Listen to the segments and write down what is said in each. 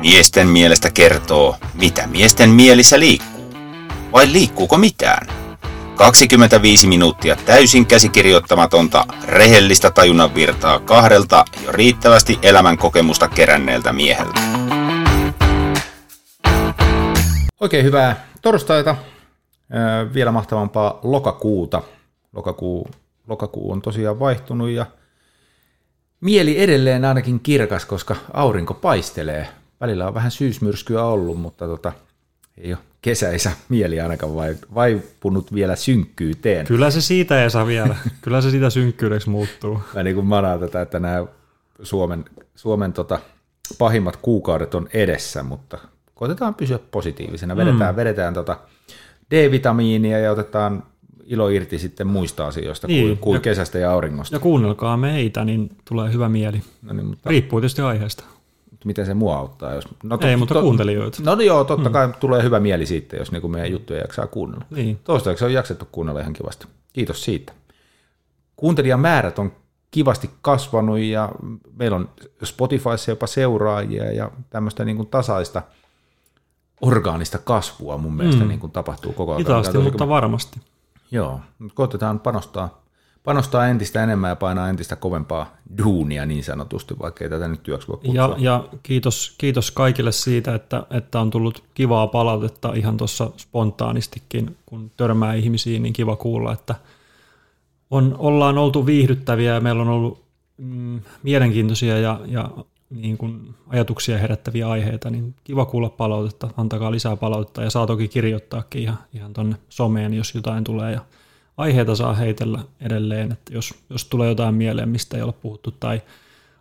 Miesten mielestä kertoo, mitä miesten mielissä liikkuu. Vai liikkuuko mitään? 25 minuuttia täysin käsikirjoittamatonta, rehellistä tajunnan virtaa kahdelta jo riittävästi elämän kokemusta keränneeltä mieheltä. Oikein hyvää torstaita. Vielä mahtavampaa lokakuuta. Lokakuu, lokakuu on tosiaan vaihtunut ja mieli edelleen ainakin kirkas, koska aurinko paistelee. Välillä on vähän syysmyrskyä ollut, mutta tota, ei ole kesäisä mieli ainakaan vai, vaipunut vielä synkkyyteen. Kyllä se siitä ei saa vielä. Kyllä se siitä synkkyydeksi muuttuu. Mä niin kuin manaan tätä, että nämä Suomen, Suomen tota, pahimmat kuukaudet on edessä, mutta koitetaan pysyä positiivisena. Vedetään, mm. vedetään tota D-vitamiinia ja otetaan ilo irti sitten muista asioista niin. kuin, kuin ja, kesästä ja auringosta. Ja kuunnelkaa meitä, niin tulee hyvä mieli. No niin, mutta... Riippuu tietysti aiheesta miten se mua auttaa. Jos, no, to, Ei, mutta to, kuuntelijoita. No joo, totta mm. kai tulee hyvä mieli siitä, jos niin meidän juttuja jaksaa kuunnella. Niin. Toistaiseksi on jaksettu kuunnella ihan kivasti. Kiitos siitä. Kuuntelijamäärät on kivasti kasvanut ja meillä on Spotifyssa jopa seuraajia ja tämmöistä niin kuin tasaista orgaanista kasvua mun mielestä mm. niin kuin tapahtuu koko ajan. Hitaasti, mutta varmasti. Joo, koitetaan panostaa panostaa entistä enemmän ja painaa entistä kovempaa duunia niin sanotusti, vaikka ei tätä nyt työksi voi kutsua. Ja, ja kiitos, kiitos kaikille siitä, että, että on tullut kivaa palautetta ihan tuossa spontaanistikin, kun törmää ihmisiin, niin kiva kuulla, että on, ollaan oltu viihdyttäviä ja meillä on ollut mm, mielenkiintoisia ja, ja niin kuin ajatuksia herättäviä aiheita, niin kiva kuulla palautetta, antakaa lisää palautetta ja saa toki kirjoittaakin ihan, ihan tuonne someen, jos jotain tulee ja aiheita saa heitellä edelleen, että jos, jos tulee jotain mieleen, mistä ei ole puhuttu tai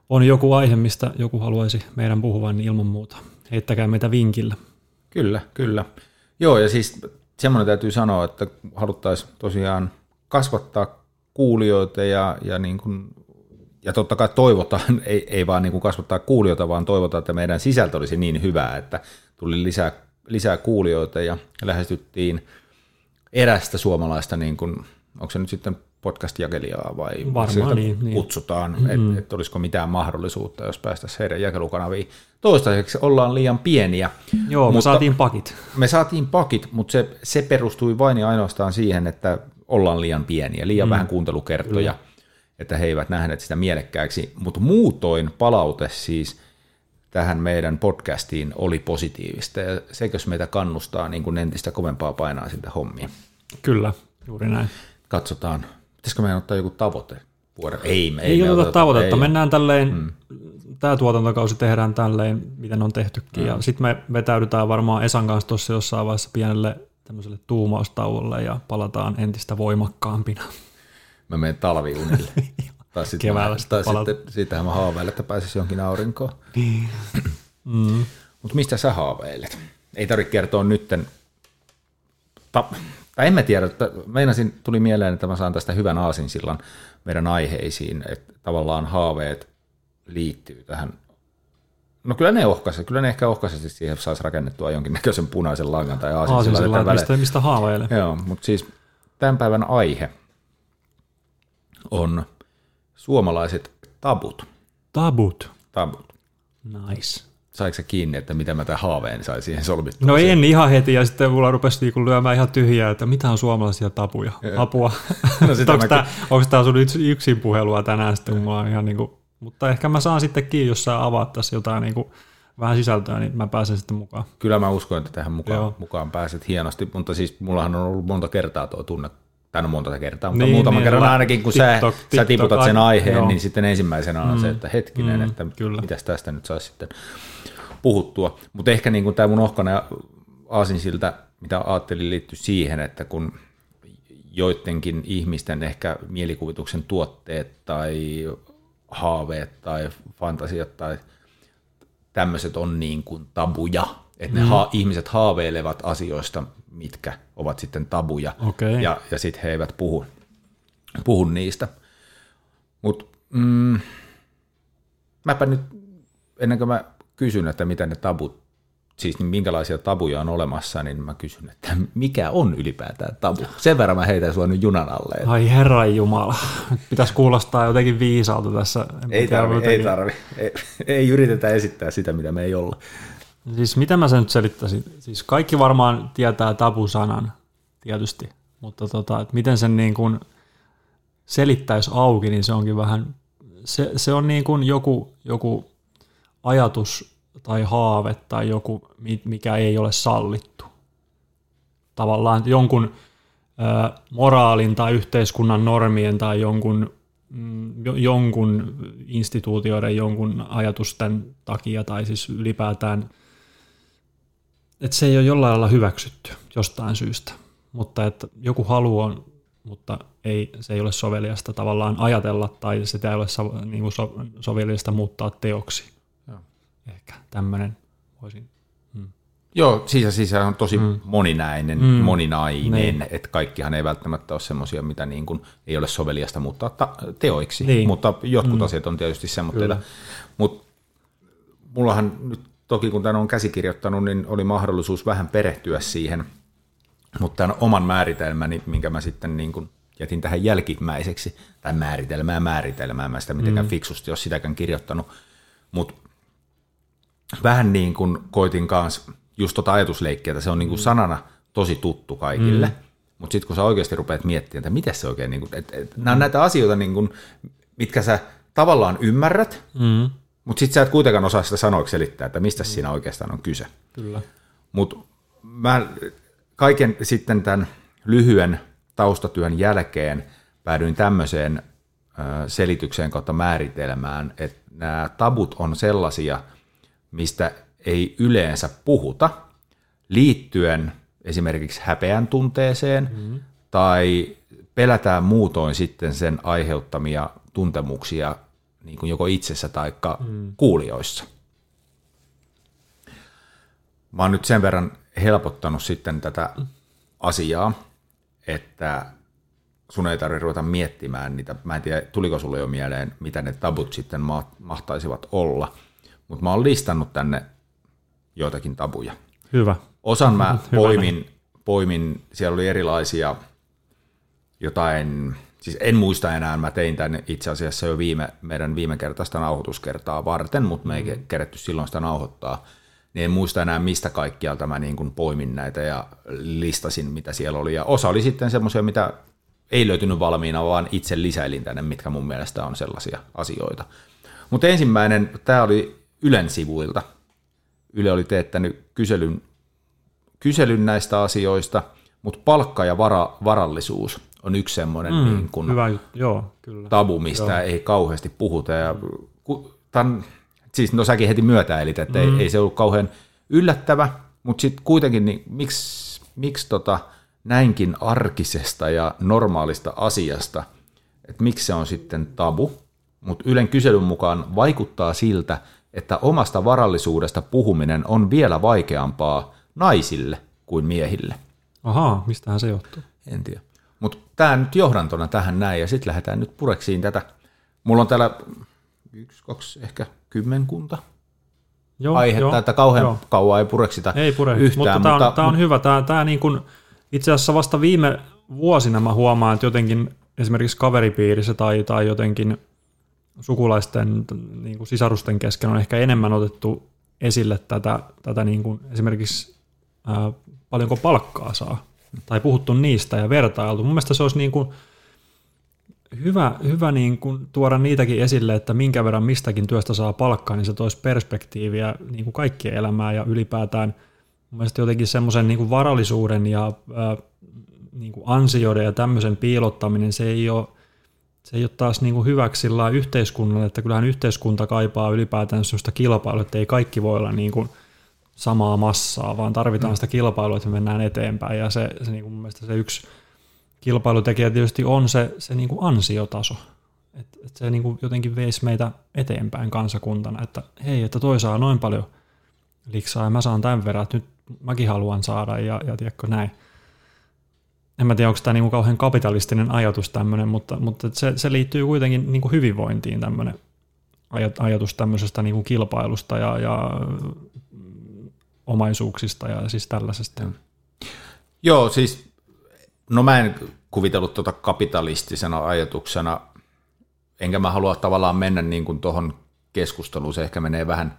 on joku aihe, mistä joku haluaisi meidän puhuvan, niin ilman muuta heittäkää meitä vinkillä. Kyllä, kyllä. Joo, ja siis semmoinen täytyy sanoa, että haluttaisiin tosiaan kasvattaa kuulijoita ja, ja, niin kuin, ja totta kai toivotaan, ei, ei vaan niin kuin kasvattaa kuulijoita, vaan toivotaan, että meidän sisältö olisi niin hyvää, että tuli lisää, lisää kuulijoita ja lähestyttiin – erästä suomalaista, niin kuin, onko se nyt sitten podcast-jakelijaa vai Varmaan niin, niin, kutsutaan, niin. että et olisiko mitään mahdollisuutta, jos päästäisiin heidän jakelukanaviin. Toistaiseksi ollaan liian pieniä. Joo, me saatiin pakit. Me saatiin pakit, mutta se, se perustui vain ja ainoastaan siihen, että ollaan liian pieniä, liian mm. vähän kuuntelukertoja, Kyllä. että he eivät nähneet sitä mielekkääksi. Mutta muutoin palaute siis – tähän meidän podcastiin oli positiivista ja sekös meitä kannustaa niin kuin entistä kovempaa painaa sitä hommia. Kyllä, juuri näin. Katsotaan, pitäisikö meidän ottaa joku tavoite? Vuoden? Ei, me, ei, ei me oteta tavoitetta, ei mennään tälleen, hmm. tämä tuotantokausi tehdään tälleen, miten on tehtykin, hmm. ja sitten me vetäydytään varmaan Esan kanssa tuossa jossain vaiheessa pienelle tämmöiselle tuumaustauolle ja palataan entistä voimakkaampina. Mä menen talviunille. Tai sitten Keväällä mä, tai sitten, siitähän mä haaveilen, että pääsisi jonkin aurinkoon. Niin. mm. Mutta mistä sä haaveilet? Ei tarvitse kertoa nytten. Ta, tai en mä tiedä, että meinasin, tuli mieleen, että mä saan tästä hyvän aasinsillan meidän aiheisiin, että tavallaan haaveet liittyy tähän No kyllä ne ohkaisi, kyllä ne ehkä ohkaisesti siihen saisi rakennettua jonkinnäköisen punaisen langan tai aasinsillan. Aasinsillan, mistä, mistä haaveilee. Joo, mutta siis tämän päivän aihe on suomalaiset tabut. Tabut? Tabut. Nice. Saiko se kiinni, että mitä mä tämän haaveen sai siihen solmittua? No en ihan heti, ja sitten mulla rupesi niinku lyömään ihan tyhjää, että mitä on suomalaisia tapuja, ja. apua. No onko, tämä, onko tämä sun yksin puhelua tänään sitten, mulla on ihan niinku, mutta ehkä mä saan sitten kiinni, jos sä avaat tässä jotain niinku, vähän sisältöä, niin mä pääsen sitten mukaan. Kyllä mä uskon, että tähän mukaan, mukaan pääset hienosti, mutta siis mullahan on ollut monta kertaa tuo tunne tai no monta kertaa, mutta niin, muutama niin, kerran ainakin, kun TikTok, sä, TikTok, sä tiputat sen aiheen, joo. niin sitten ensimmäisenä on mm, se, että hetkinen, mm, että kyllä. mitäs tästä nyt saisi sitten puhuttua. Mutta ehkä niin tämä mun ohkana aasinsilta, mitä ajattelin liittyy siihen, että kun joidenkin ihmisten ehkä mielikuvituksen tuotteet tai haaveet tai fantasiat tai tämmöiset on niin kuin tabuja, että mm. ne ha- ihmiset haaveilevat asioista, mitkä ovat sitten tabuja, okay. ja, ja sitten he eivät puhu, puhu niistä. Mutta mm, mäpä nyt, ennen kuin mä kysyn, että mitä ne tabut, siis niin minkälaisia tabuja on olemassa, niin mä kysyn, että mikä on ylipäätään tabu? Sen verran mä heitän sua nyt junan alle. Että... Ai herran jumala, pitäisi kuulostaa jotenkin viisaalta tässä. ei tarvi, ei tarvi. Ei, ei yritetä esittää sitä, mitä me ei olla. Siis mitä mä sen nyt selittäisin? Siis kaikki varmaan tietää tabusanan, tietysti, mutta tota, että miten sen niin kuin selittäisi auki, niin se onkin vähän, se, se on niin kuin joku, joku ajatus tai haave tai joku, mikä ei ole sallittu. Tavallaan jonkun ö, moraalin tai yhteiskunnan normien tai jonkun, mm, jonkun instituutioiden, jonkun ajatusten takia tai siis ylipäätään, että se ei ole jollain lailla hyväksytty jostain syystä. Mutta että joku halu on, mutta ei, se ei ole soveliasta tavallaan ajatella tai sitä ei ole so, niin kuin so, soveliasta muuttaa teoksi ehkä tämmöinen voisin. Hmm. Joo, siis, siis on tosi hmm. moninäinen, hmm. moninainen, niin. että kaikkihan ei välttämättä ole semmoisia, mitä niin kuin ei ole soveliasta muuttaa ta- teoiksi, niin. mutta jotkut hmm. asiat on tietysti semmoisia. Mutta mullahan nyt toki kun tämän on käsikirjoittanut, niin oli mahdollisuus vähän perehtyä siihen, mutta tämän oman määritelmäni, minkä mä sitten niin kuin jätin tähän jälkimmäiseksi, tai määritelmää määritelmää, mä sitä mitenkään mm. fiksusti ole sitäkään kirjoittanut, mutta vähän niin kuin koitin kanssa just tota ajatusleikkiä, että se on niin kuin mm. sanana tosi tuttu kaikille, mm. mutta sitten kun sä oikeasti rupeat miettimään, että miten se oikein, niin kuin, että, että nämä on näitä asioita, niin kuin, mitkä sä tavallaan ymmärrät, mm. Mutta sitten sä et kuitenkaan osaa sitä sanoiksi selittää, että mistä mm. siinä oikeastaan on kyse. Kyllä. Mutta mä kaiken sitten tämän lyhyen taustatyön jälkeen päädyin tämmöiseen selitykseen kautta määritelmään, että nämä tabut on sellaisia – mistä ei yleensä puhuta, liittyen esimerkiksi häpeän tunteeseen mm. tai pelätään muutoin sitten sen aiheuttamia tuntemuksia niin kuin joko itsessä tai mm. kuulijoissa. Mä oon nyt sen verran helpottanut sitten tätä asiaa, että sun ei tarvitse ruveta miettimään niitä. Mä en tiedä, tuliko sulle jo mieleen, mitä ne tabut sitten mahtaisivat olla – mutta mä oon listannut tänne joitakin tabuja. Hyvä. Osan mä Hyvä poimin, poimin, siellä oli erilaisia jotain, siis en muista enää, mä tein tämän itse asiassa jo viime, meidän viime kertaista nauhoituskertaa varten, mutta me ei mm. keretty silloin sitä nauhoittaa. Niin en muista enää, mistä kaikkialta mä niin kuin poimin näitä ja listasin, mitä siellä oli. Ja osa oli sitten semmoisia, mitä ei löytynyt valmiina, vaan itse lisäilin tänne, mitkä mun mielestä on sellaisia asioita. Mutta ensimmäinen, tämä oli Ylen sivuilta. Yle oli teettänyt kyselyn, kyselyn näistä asioista, mutta palkka ja vara, varallisuus on yksi semmoinen mm, niin kuin hyvä, joo, kyllä. tabu, mistä joo. ei kauheasti puhuta. Ja, tämän, siis no säkin heti myötäilit, että mm. ei, ei se ollut kauhean yllättävä, mutta sitten kuitenkin niin, miksi, miksi tota, näinkin arkisesta ja normaalista asiasta, että miksi se on sitten tabu, mutta Ylen kyselyn mukaan vaikuttaa siltä, että omasta varallisuudesta puhuminen on vielä vaikeampaa naisille kuin miehille. Ahaa, mistähän se johtuu? En tiedä. Mutta tämä nyt johdantona tähän näin, ja sitten lähdetään nyt pureksiin tätä. Mulla on täällä yksi, kaksi, ehkä kymmenkunta joo, aihetta, joo, että kauhean joo. kauan ei pureksita ei pure, yhtään. Mutta tämä on, mutta, tämä on hyvä. Tämä, tämä niin kuin, itse asiassa vasta viime vuosina mä huomaan, että jotenkin esimerkiksi kaveripiirissä tai, tai jotenkin sukulaisten niin kuin sisarusten kesken on ehkä enemmän otettu esille tätä, tätä niin kuin esimerkiksi ää, paljonko palkkaa saa, tai puhuttu niistä ja vertailtu. Mun mielestä se olisi niin kuin hyvä, hyvä niin kuin tuoda niitäkin esille, että minkä verran mistäkin työstä saa palkkaa, niin se toisi perspektiiviä niin kuin kaikkien elämään ja ylipäätään mun mielestä jotenkin semmoisen niin kuin varallisuuden ja ää, niin kuin ansioiden ja tämmöisen piilottaminen, se ei ole se ei ole taas niin kuin hyväksi yhteiskunnalle, että kyllähän yhteiskunta kaipaa ylipäätään sellaista kilpailua, että ei kaikki voi olla niin kuin samaa massaa, vaan tarvitaan mm. sitä kilpailua, että me mennään eteenpäin. Ja se, se niin kuin mun mielestä se yksi kilpailutekijä tietysti on se, se niin kuin ansiotaso. Että et se niin kuin jotenkin veisi meitä eteenpäin kansakuntana, että hei, että toi saa noin paljon liksaa ja mä saan tämän verran, että nyt mäkin haluan saada ja, ja tiedätkö näin en mä tiedä, onko tämä niinku kauhean kapitalistinen ajatus tämmöinen, mutta, mutta se, se liittyy kuitenkin niinku hyvinvointiin tämmöinen ajatus tämmöisestä niinku kilpailusta ja, ja omaisuuksista ja siis tällaisesta. Joo, siis no mä en kuvitellut tuota kapitalistisena ajatuksena, enkä mä halua tavallaan mennä niin kuin tuohon keskusteluun, se ehkä menee vähän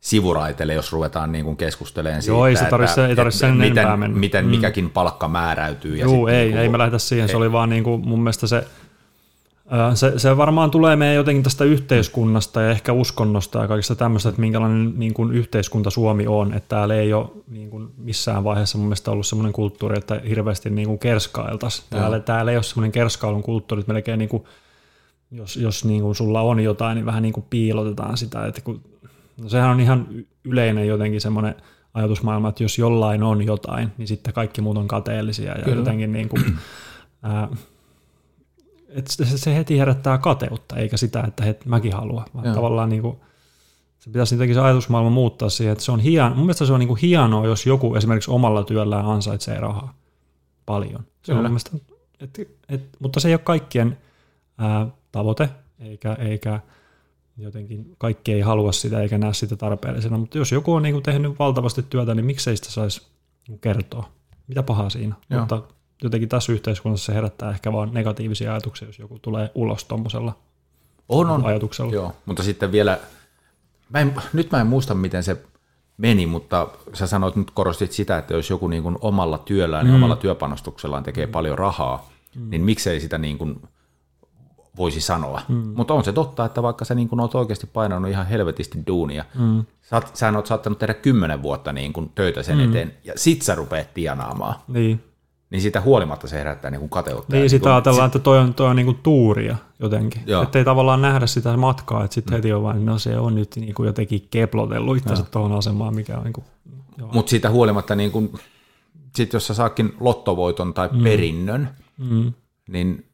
sivuraitelle, jos ruvetaan niin kuin keskustelemaan siitä, Joo, ei se tarvitse, että, ei tarvitse sen miten, mennä. miten mm. mikäkin palkka määräytyy. Ja Joo, ei, niin kuin, ei me lähdetä siihen, ei. se oli vaan niin kuin, mun mielestä se, se, se varmaan tulee meidän jotenkin tästä yhteiskunnasta ja ehkä uskonnosta ja kaikista tämmöistä, että minkälainen niin kuin yhteiskunta Suomi on, että täällä ei ole niin kuin missään vaiheessa mun mielestä ollut semmoinen kulttuuri, että hirveästi niin kuin kerskailtaisiin. Täällä, täällä ei ole semmoinen kerskailun kulttuuri, että melkein niin kuin, jos, jos niin kuin sulla on jotain, niin vähän niin kuin piilotetaan sitä, että kun, no sehän on ihan yleinen jotenkin semmoinen ajatusmaailma, että jos jollain on jotain, niin sitten kaikki muut on kateellisia ja Kyllä. jotenkin niin kuin, ää, että se heti herättää kateutta, eikä sitä, että het, mäkin haluan, vaan Joo. tavallaan niin kuin, se pitäisi jotenkin se ajatusmaailma muuttaa siihen, että se on hieno, mun mielestä se on niin kuin hienoa, jos joku esimerkiksi omalla työllään ansaitsee rahaa paljon. Se on mielestä, et, et, mutta se ei ole kaikkien ää, tavoite, eikä, eikä jotenkin kaikki ei halua sitä eikä näe sitä tarpeellisena, mutta jos joku on niin kuin tehnyt valtavasti työtä, niin miksei sitä saisi kertoa? Mitä pahaa siinä? Joo. Mutta jotenkin tässä yhteiskunnassa se herättää ehkä vaan negatiivisia ajatuksia, jos joku tulee ulos tuommoisella on, on. ajatuksella. Joo, mutta sitten vielä, mä en, nyt mä en muista miten se meni, mutta sä sanoit nyt korostit sitä, että jos joku niin kuin omalla työllään mm. ja omalla työpanostuksellaan tekee mm. paljon rahaa, mm. niin miksei sitä niin kuin voisi sanoa. Mm. Mutta on se totta, että vaikka sä niin kuin oot oikeasti painanut ihan helvetisti duunia, mm. sä, oot, sä oot saattanut tehdä kymmenen vuotta niin kuin töitä sen mm. eteen, ja sit sä rupeat tienaamaan. Niin niin siitä huolimatta se herättää niin kuin kateutta. Niin, sitä ajatellaan, että toi on, toi on niin kuin tuuria jotenkin. Että ei tavallaan nähdä sitä matkaa, että sitten mm. heti on vain, no se on nyt niin kuin jotenkin keplotellut itse tuohon asemaan, mikä on niin kuin, Mutta siitä huolimatta, niin kuin, sit jos sä saakin lottovoiton tai mm. perinnön, mm. niin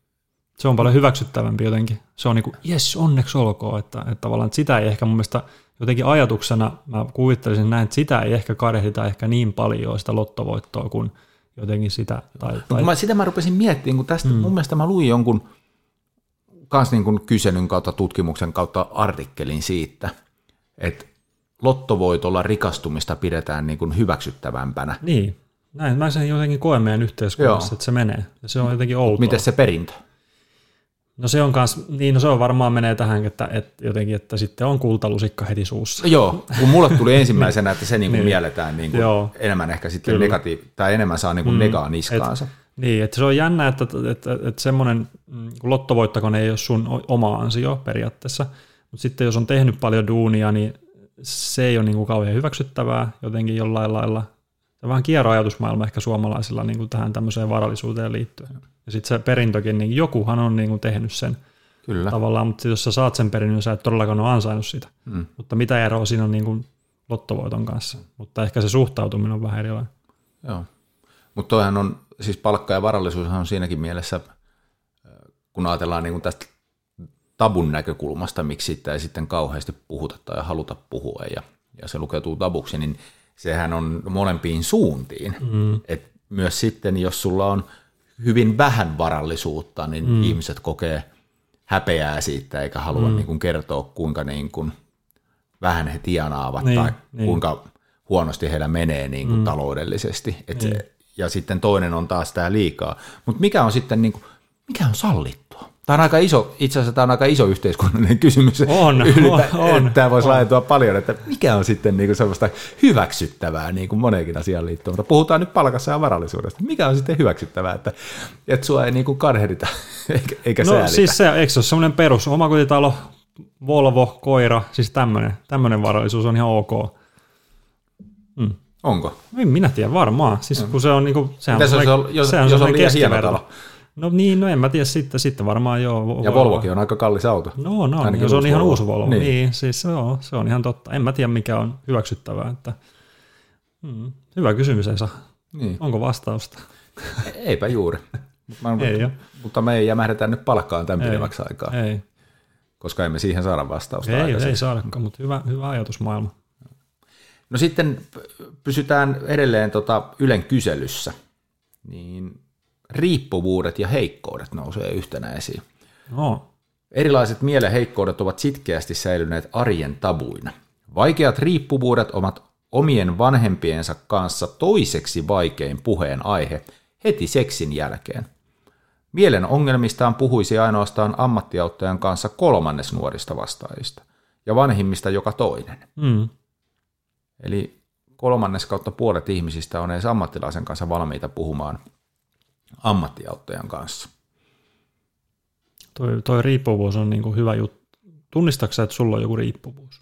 se on paljon hyväksyttävämpi jotenkin. Se on niin kuin, jes, onneksi olkoon, että, että tavallaan että sitä ei ehkä mun mielestä jotenkin ajatuksena, mä kuvittelisin näin, että sitä ei ehkä kadehdita ehkä niin paljon sitä lottovoittoa kuin – jotenkin sitä. Tai, tai... Mä, sitä mä rupesin miettimään, kun tästä mm. mun mielestä mä luin jonkun kans niin kuin kyselyn kautta, tutkimuksen kautta artikkelin siitä, että lottovoitolla rikastumista pidetään niin kuin hyväksyttävämpänä. Niin, näin mä sen jotenkin koen meidän yhteiskunnassa, Joo. että se menee. Ja se on jotenkin outoa. Miten se perintö? No se on kans, niin no se on varmaan menee tähän, että, että jotenkin, että sitten on kultalusikka heti suussa. Joo, kun mulle tuli ensimmäisenä, että se niin kuin niin. mielletään niin kuin enemmän ehkä sitten negatiiv- tai enemmän saa niin kuin mm. negaa niskaansa. Et, niin, että se on jännä, että, että, että, että semmoinen mm, lottovoittako ei ole sun oma ansio periaatteessa, mutta sitten jos on tehnyt paljon duunia, niin se ei ole niin kuin kauhean hyväksyttävää jotenkin jollain lailla. Se on vähän kierro ajatusmaailma ehkä suomalaisilla niin kuin tähän tämmöiseen varallisuuteen liittyen. Ja sitten se perintökin, niin jokuhan on niin kuin tehnyt sen Kyllä. tavallaan, mutta jos sä saat sen perinnön, niin sä et todellakaan ole ansainnut sitä. Mm. Mutta mitä eroa siinä on niin kuin lottovoiton kanssa? Mutta ehkä se suhtautuminen on vähän erilainen. Joo. Mutta toihan on, siis palkka ja varallisuushan on siinäkin mielessä, kun ajatellaan niin kuin tästä tabun näkökulmasta, miksi siitä ei sitten kauheasti puhuta tai haluta puhua ja, ja se lukeutuu tabuksi, niin sehän on molempiin suuntiin. Mm. Et myös sitten, jos sulla on hyvin vähän varallisuutta, niin mm. ihmiset kokee häpeää siitä eikä halua mm. niin kuin kertoa, kuinka niin kuin vähän he tienaavat niin, tai niin. kuinka huonosti heillä menee niin kuin mm. taloudellisesti. Et niin. se, ja sitten toinen on taas tämä liikaa. Mutta mikä on sitten, niin kuin, mikä on sallittua? Tämä on aika iso, itse asiassa tämä on aika iso yhteiskunnallinen kysymys. On, Ylipä, on, on. Tämä voisi laajentua paljon, että mikä on sitten niin kuin sellaista hyväksyttävää niin kuin moneenkin asiaan liittyen. Mutta puhutaan nyt palkassa ja varallisuudesta. Mikä on sitten hyväksyttävää, että, että sua ei niin kuin karhedita eikä, eikä no, säälitä? siis se, eikö se ole semmoinen perus, omakotitalo, Volvo, koira, siis tämmöinen, tämmöinen varallisuus on ihan ok. Mm. Onko? En minä tiedä, varmaan. Siis kun se on, niin kuin, sehän on, se on, jos, sehän jos on liian hieno talo? No niin, no en mä tiedä, sitten, sitten varmaan joo. Ja Volvokin on aika kallis auto. No, no, ja se on ihan uusi Volvo. Niin. niin, siis joo, se on ihan totta. En mä tiedä, mikä on hyväksyttävää. Että, hmm, hyvä kysymys, Esa. Niin. Onko vastausta? Eipä juuri. Mä, ei mutta, mutta me ei jämähdetä nyt palkkaan tämän pidemmäksi aikaa. Ei. Koska emme siihen saada vastausta. Ei, ei saadakaan, mutta hyvä, hyvä ajatusmaailma. No sitten pysytään edelleen tota Ylen kyselyssä. Niin riippuvuudet ja heikkoudet nousee yhtenä esiin. No. Erilaiset mielen heikkoudet ovat sitkeästi säilyneet arjen tabuina. Vaikeat riippuvuudet ovat omien vanhempiensa kanssa toiseksi vaikein puheen aihe heti seksin jälkeen. Mielen ongelmistaan puhuisi ainoastaan ammattiauttajan kanssa kolmannes nuorista vastaajista ja vanhimmista joka toinen. Mm. Eli kolmannes kautta puolet ihmisistä on edes ammattilaisen kanssa valmiita puhumaan ammattiauttajan kanssa. Toi, toi riippuvuus on niin kuin hyvä juttu. Tunnistatko että sulla on joku riippuvuus?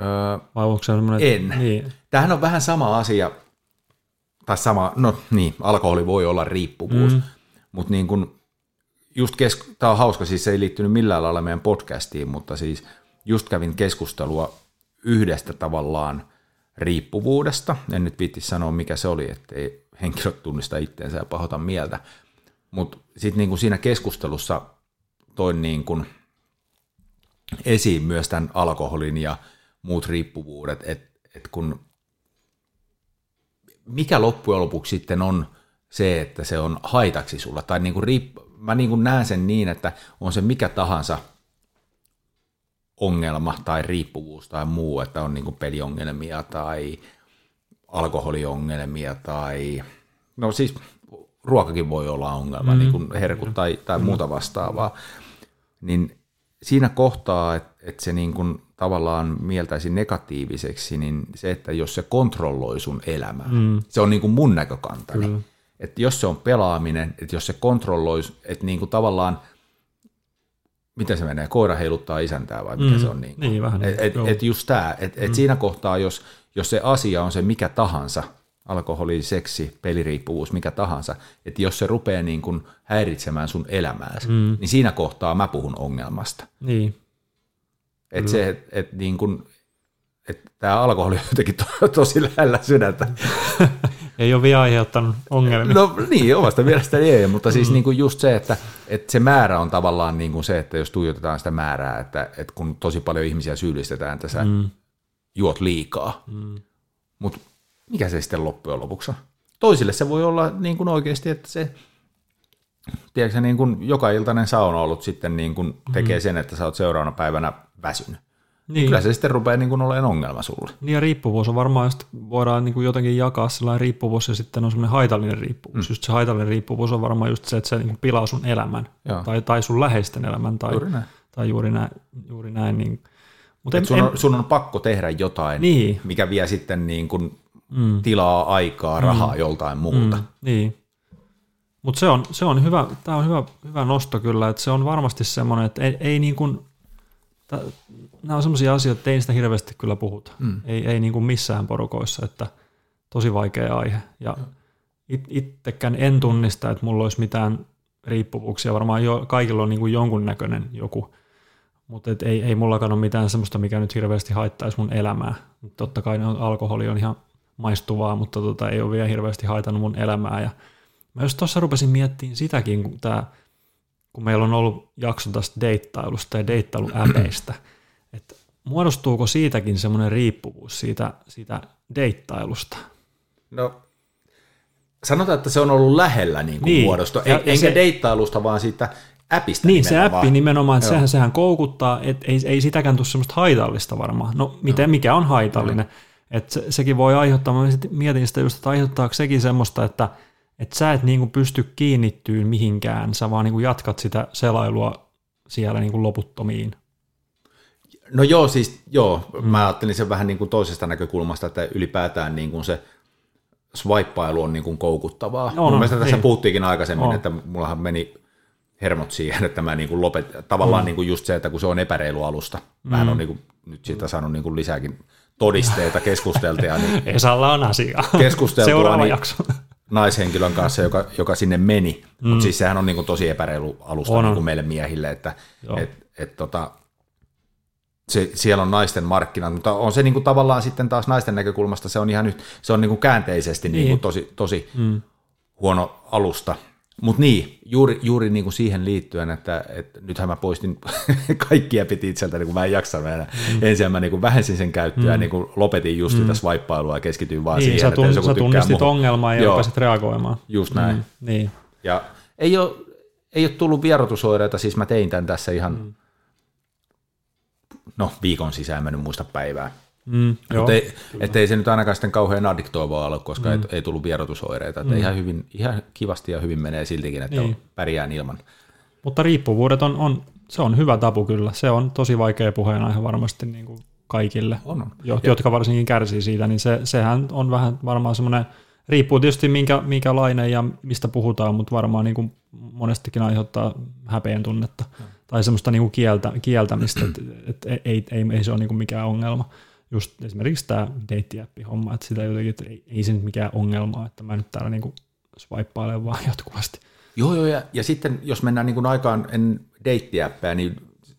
Öö, Vai onko se En. Niin. Tämähän on vähän sama asia, tai sama, no niin, alkoholi voi olla riippuvuus, mm. mutta niin kuin, just kes, tämä on hauska, siis se ei liittynyt millään lailla meidän podcastiin, mutta siis just kävin keskustelua yhdestä tavallaan riippuvuudesta, en nyt viitti sanoa mikä se oli, ettei henkilöt tunnista itteensä ja pahota mieltä, mutta sitten niin siinä keskustelussa toin niin kuin esiin myös tämän alkoholin ja muut riippuvuudet, että et kun mikä loppujen lopuksi sitten on se, että se on haitaksi sulla, tai niin kuin riipp- mä niin kuin näen sen niin, että on se mikä tahansa ongelma tai riippuvuus tai muu, että on niin kuin peliongelmia tai alkoholiongelmia tai no siis ruokakin voi olla ongelma, mm. niin kuin herkut tai, tai mm. muuta vastaavaa, niin siinä kohtaa, että, että se niin kuin tavallaan mieltäisi negatiiviseksi, niin se, että jos se kontrolloi sun elämää, mm. se on niin kuin mun näkökantani. Kyllä. Että jos se on pelaaminen, että jos se kontrolloi, että niin kuin tavallaan, miten se menee, koira heiluttaa isäntää vai mikä mm. se on? Niin, niin vähän. Että et, et just tämä, että et mm. siinä kohtaa, jos, jos se asia on se mikä tahansa, alkoholi, seksi, peliriippuvuus, mikä tahansa, että jos se rupeaa niin kuin häiritsemään sun elämääsi, mm. niin siinä kohtaa mä puhun ongelmasta. Niin. Että se, että et niin kuin, että tämä alkoholi on jotenkin to, tosi lähellä sydäntä. ei ole vielä aiheuttanut ongelmia. No niin, omasta mielestäni ei, mutta siis mm. niin kuin just se, että, että se määrä on tavallaan niin kuin se, että jos tuijotetaan sitä määrää, että, että kun tosi paljon ihmisiä syyllistetään, että sä mm. Juot liikaa, mm. mutta mikä se sitten loppujen lopuksi on? Toisille se voi olla niin kuin oikeasti, että se tiedätkö, niin kuin joka iltainen sauna ollut sitten niin kuin tekee mm. sen, että sä oot seuraavana päivänä väsynyt. Niin. Kyllä se sitten rupeaa niin kuin olemaan ongelma sulle. Niin ja riippuvuus on varmaan, just voidaan niin kuin jotenkin jakaa sellainen riippuvuus ja sitten on semmoinen haitallinen riippuvuus. Mm. Just se haitallinen riippuvuus on varmaan just se, että se niin kuin pilaa sun elämän tai, tai sun läheisten elämän tai juuri näin. Tai juuri näin, juuri näin niin. Mut en, sun, on, sun on pakko tehdä jotain, niin. mikä vie sitten niin kuin mm. tilaa, aikaa, rahaa mm. joltain muuta. Mm. Niin. Mutta se on, se on hyvä, tämä on hyvä, hyvä nosto kyllä, että se on varmasti semmoinen, että ei, ei niin kuin, nämä on semmoisia asioita, että ei sitä hirveästi kyllä puhuta. Mm. Ei, ei niin kuin missään porukoissa, että tosi vaikea aihe. Ja it, itsekään en tunnista, että mulla olisi mitään riippuvuuksia. Varmaan jo, kaikilla on niin kuin jonkunnäköinen joku, mutta et ei, ei mullakaan ole mitään semmoista, mikä nyt hirveästi haittaisi mun elämää. Totta kai alkoholi on ihan maistuvaa, mutta tota, ei ole vielä hirveästi haitannut mun elämää. Ja mä just tuossa rupesin miettimään sitäkin, kun, tää, kun meillä on ollut jakso tästä deittailusta ja deittailuäpeistä, että muodostuuko siitäkin semmoinen riippuvuus siitä, siitä deittailusta? No sanotaan, että se on ollut lähellä niin kuin niin. muodostua, ja, enkä se, deittailusta, vaan siitä appista Niin, nimenomaan. se appi nimenomaan, että sehän, sehän koukuttaa, että ei, ei sitäkään tule semmoista haitallista varmaan. No, miten, no. mikä on haitallinen? No. Että se, sekin voi aiheuttaa, mä mietin sitä just, että aiheuttaako sekin semmoista, että, että sä et niin kuin pysty kiinnittyyn mihinkään, sä vaan niin kuin jatkat sitä selailua siellä niin kuin loputtomiin. No joo, siis joo, mm. mä ajattelin sen vähän niin kuin toisesta näkökulmasta, että ylipäätään niin kuin se swipeilu on niin kuin koukuttavaa. No, Mun no, mielestä tässä niin. puhuttiinkin aikaisemmin, no. että mullahan meni hermot siihen, että mä niin kuin lopet, tavallaan mm. niin kuin just se, että kun se on epäreilu alusta, mm. mä on niin kuin nyt siitä saanut niin kuin lisääkin todisteita keskusteltia. Niin Esalla on asia. Keskusteltua Seuraava niin jakso. naishenkilön kanssa, joka, joka sinne meni. Mm. Mutta siis sehän on niin kuin tosi epäreilu alusta niin kuin meille miehille, että et, et, tota, se, siellä on naisten markkinat, mutta on se niin kuin tavallaan sitten taas naisten näkökulmasta se on ihan nyt, se on niin kuin käänteisesti niin. Niin kuin tosi, tosi mm. huono alusta. Mutta niin, juuri, juuri niin kuin siihen liittyen, että, että nythän mä poistin kaikkia piti itseltä, niin kuin mä en jaksa mennä. Mm. Ensin mä niin kuin vähensin sen käyttöä mm. ja niin kuin lopetin just mm. sitä swipeailua ja keskityin vaan niin, siihen, sä että jos sä tunnistit muhun. ongelmaa ja rupesit reagoimaan. Just näin. Mm. Niin. Ja ei ole, ei ole tullut vierotusoireita, siis mä tein tämän tässä ihan, mm. no viikon sisään, mä en muista päivää. Mm, Mutta ei, ettei se nyt ainakaan sitten kauhean addiktoivaa ole, koska mm. ei, ei tullut vierotusoireita. Mm. ihan, hyvin, ihan kivasti ja hyvin menee siltikin, että niin. pärjään ilman. Mutta riippuvuudet on, on, se on hyvä tapu kyllä. Se on tosi vaikea puheenaihe varmasti niin kuin kaikille, on, on. jotka varsinkin kärsii siitä, niin se, sehän on vähän varmaan semmoinen, riippuu tietysti minkä, minkälainen ja mistä puhutaan, mutta varmaan niin kuin monestikin aiheuttaa häpeän tunnetta no. tai semmoista niin kuin kieltä, kieltämistä, että et, ei, ei, ei, ei se ole niin kuin mikään ongelma. Just esimerkiksi tämä deittiäppi-homma, että sitä jotenkin, että ei, ei se nyt mikään ongelma, että mä nyt täällä niin kuin swipeilen vaan jatkuvasti. Joo, joo, ja, ja sitten jos mennään niin kuin aikaan en deittiäppää, niin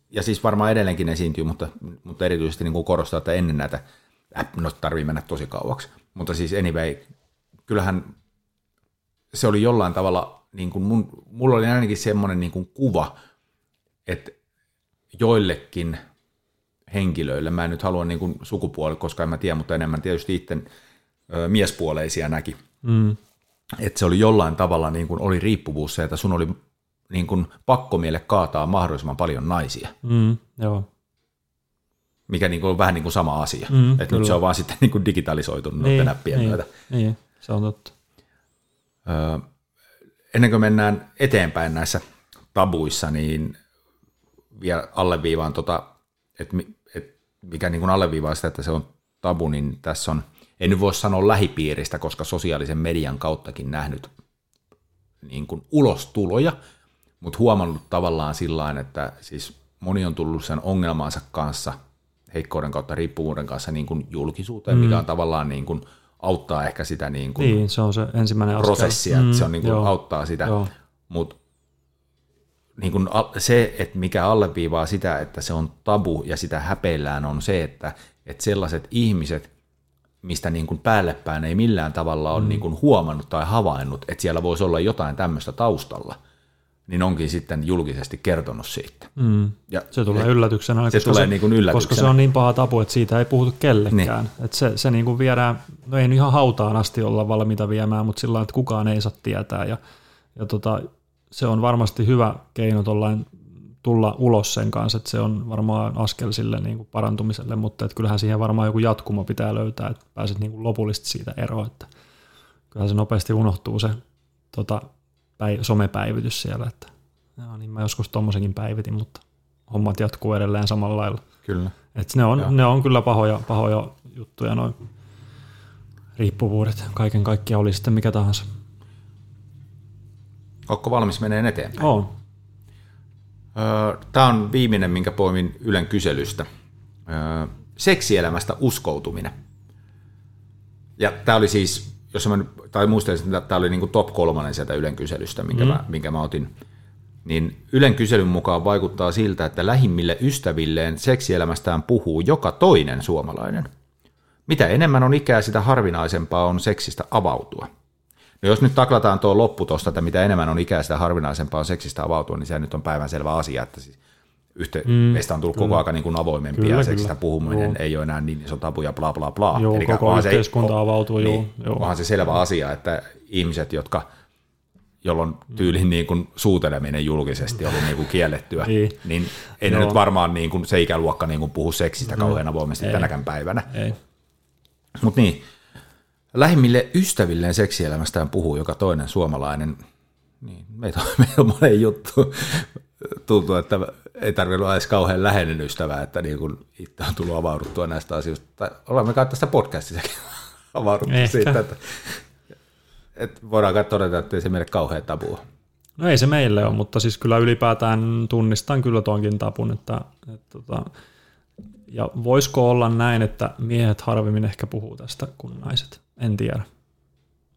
ja siis varmaan edelleenkin esiintyy, mutta, mutta erityisesti niin kuin korostaa, että ennen näitä, no tarvii mennä tosi kauaksi, mutta siis anyway, kyllähän se oli jollain tavalla, niin kuin mun, mulla oli ainakin semmoinen niin kuin kuva, että joillekin henkilöille, mä en nyt halua niin kuin sukupuoli, koska en mä tiedä, mutta enemmän tietysti itse miespuoleisia näki, mm. että se oli jollain tavalla, niin kuin oli riippuvuus se, että sun oli niin kuin pakko miele kaataa mahdollisimman paljon naisia. Mm, joo. Mikä niin kuin on vähän niin kuin sama asia. Mm, että nyt se on vaan sitten niin kuin digitalisoitunut niin, noiden näppien niin, myötä. Niin, se on totta. Öö, ennen kuin mennään eteenpäin näissä tabuissa, niin vielä alleviivaan, tota, että et mikä niin kuin alleviivaa sitä, että se on tabu, niin tässä on, en nyt voi sanoa lähipiiristä, koska sosiaalisen median kauttakin nähnyt niin kuin ulostuloja, mutta huomannut tavallaan sillä että siis moni on tullut sen ongelmansa kanssa, heikkouden kautta, riippuvuuden kanssa niin kuin julkisuuteen, mm. mikä on tavallaan niin kuin auttaa ehkä sitä niin kuin niin, se on se ensimmäinen prosessia, mm, se on niin kuin auttaa sitä, mutta niin kuin se, että mikä alleviivaa sitä, että se on tabu ja sitä häpeillään on se, että, että sellaiset ihmiset, mistä niin kuin päällepäin ei millään tavalla ole mm. niin kuin huomannut tai havainnut, että siellä voisi olla jotain tämmöistä taustalla – niin onkin sitten julkisesti kertonut siitä. Mm. Ja se tulee yllätyksenä, se tulee se, niin kuin yllätyksenä. koska se on niin paha tapu, että siitä ei puhuta kellekään. Niin. Että se, se niin kuin viedään, no ei ihan hautaan asti olla valmiita viemään, mutta sillä että kukaan ei saa tietää. Ja, ja tota, se on varmasti hyvä keino tulla ulos sen kanssa, että se on varmaan askel sille niin kuin parantumiselle, mutta että kyllähän siihen varmaan joku jatkumo pitää löytää, että pääset niin kuin lopullisesti siitä eroon, että kyllähän se nopeasti unohtuu se tota, päiv- somepäivitys siellä, että joo, niin mä joskus tommosenkin päivitin, mutta hommat jatkuu edelleen samalla lailla. Kyllä. Et ne, on, ne on kyllä pahoja, pahoja juttuja noin riippuvuudet. Kaiken kaikkiaan oli sitten mikä tahansa. Onko valmis menee eteenpäin? On. Tämä on viimeinen, minkä poimin Ylen kyselystä. Seksielämästä uskoutuminen. Ja tämä oli siis jos mä, tai muistelisin, että tämä oli niin kuin top kolmannen sieltä Ylen kyselystä, minkä, mm. mä, minkä mä otin, niin Ylen kyselyn mukaan vaikuttaa siltä, että lähimmille ystävilleen seksielämästään puhuu joka toinen suomalainen. Mitä enemmän on ikää, sitä harvinaisempaa on seksistä avautua. No jos nyt taklataan tuo loppu tuosta, että mitä enemmän on ikää, sitä harvinaisempaa on seksistä avautua, niin se nyt on päivänselvä asia, että siis yhte, mm, meistä on tullut kyllä. koko ajan niin kuin avoimempia kyllä, seksistä puhuminen joo. ei ole enää niin iso tabu ja bla bla bla. Joo, Eli koko yhteiskunta se, avautuu. Niin, joo, Onhan se selvä asia, että ihmiset, jotka jolloin tyylin niin kuin suuteleminen julkisesti oli niin kuin kiellettyä, niin, niin ei ne nyt varmaan niin kuin se ikäluokka niin kuin puhu seksistä kauhean avoimesti ei. tänäkään päivänä. Mutta niin, lähimmille ystävilleen seksielämästään puhuu joka toinen suomalainen. Niin, meitä on, meitä on monen juttu. Tuntuu, että ei tarvitse olla edes kauhean läheinen ystävä, että niin kun itse on tullut avauduttua näistä asioista. Tai olemme kai tästä podcastissakin avauduttu Ehkä. siitä, että, että voidaan kai todeta, että ei se meille kauhean tabua. No ei se meille ole, mutta siis kyllä ylipäätään tunnistan kyllä tuonkin tapun, että, että, että tota, ja voisiko olla näin, että miehet harvemmin ehkä puhuu tästä kuin naiset? En tiedä.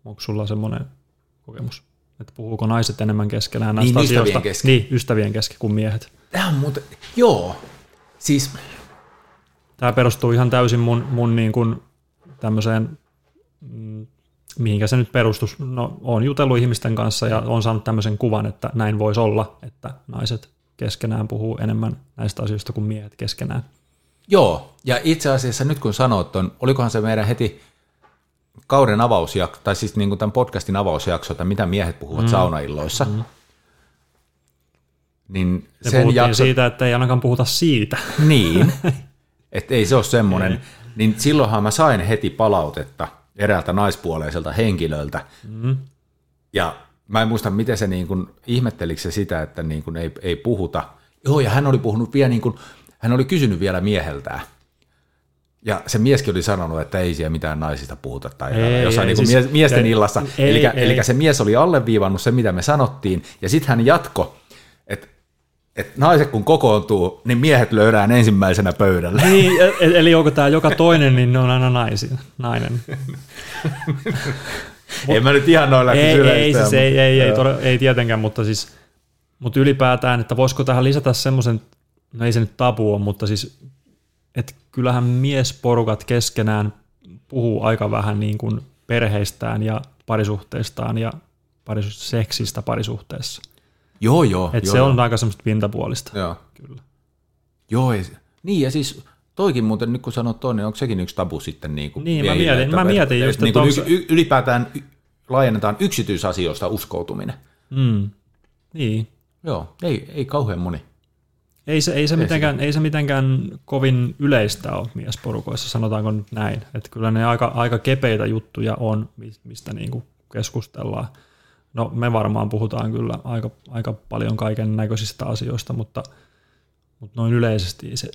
Onko sulla semmoinen kokemus? Että puhuuko naiset enemmän keskenään näistä niin, asioista? Kesken. Niin, ystävien kesken kuin miehet. Tämä on muuten, joo. Siis... Tämä perustuu ihan täysin mun, mun niin kuin tämmöiseen, mm, mihinkä se nyt perustus. No, olen jutellut ihmisten kanssa ja olen saanut tämmöisen kuvan, että näin voisi olla, että naiset keskenään puhuu enemmän näistä asioista kuin miehet keskenään. Joo, ja itse asiassa nyt kun sanoit on, olikohan se meidän heti kauden avausjakso, tai siis niin kuin tämän podcastin avausjakso, että mitä miehet puhuvat mm. saunailloissa, mm. Niin ja sen jakso... siitä, että ei ainakaan puhuta siitä. Niin, että ei se ole semmoinen. Niin silloinhan mä sain heti palautetta eräältä naispuoleiselta henkilöltä. Mm. Ja mä en muista, miten se niin kuin, ihmettelikö se sitä, että niin kuin ei, ei puhuta. Joo, ja hän oli puhunut vielä niin kuin, hän oli kysynyt vielä mieheltään, Ja se mieskin oli sanonut, että ei siellä mitään naisista puhuta tai ei, jossain ei, niin siis, miesten ei, illassa. Ei, eli, ei. eli se mies oli alleviivannut se, mitä me sanottiin, ja sitten hän jatko, että et naiset kun kokoontuu, niin miehet löydään ensimmäisenä pöydällä. Niin, e- e- eli onko tämä joka toinen, niin ne on aina naisia, nainen. en mä nyt ihan noilla ei, ei, siis ei, ei, ei, todella, ei tietenkään, mutta siis mutta ylipäätään, että voisiko tähän lisätä semmoisen, no ei se nyt tabu ole, mutta siis, että kyllähän miesporukat keskenään puhuu aika vähän niin kuin perheistään ja parisuhteistaan ja parisu- seksistä parisuhteessa. Joo, joo. Että joo, se joo. on aika semmoista pintapuolista. Joo. Kyllä. Joo, ei, niin ja siis toikin muuten, nyt kun sanot toinen, niin onko sekin yksi tabu sitten niin kuin Niin, mä mietin, että, mä mietin just, että, että niin onko... ylipäätään laajennetaan yksityisasioista uskoutuminen. Mm. Niin. Joo, ei, ei kauhean moni. Ei se, ei, se mitenkään, ei se mitenkään kovin yleistä ole miesporukoissa, sanotaanko nyt näin. Että kyllä ne aika, aika kepeitä juttuja on, mistä niin kuin keskustellaan. No me varmaan puhutaan kyllä aika, aika paljon kaiken näköisistä asioista, mutta, mutta noin yleisesti se,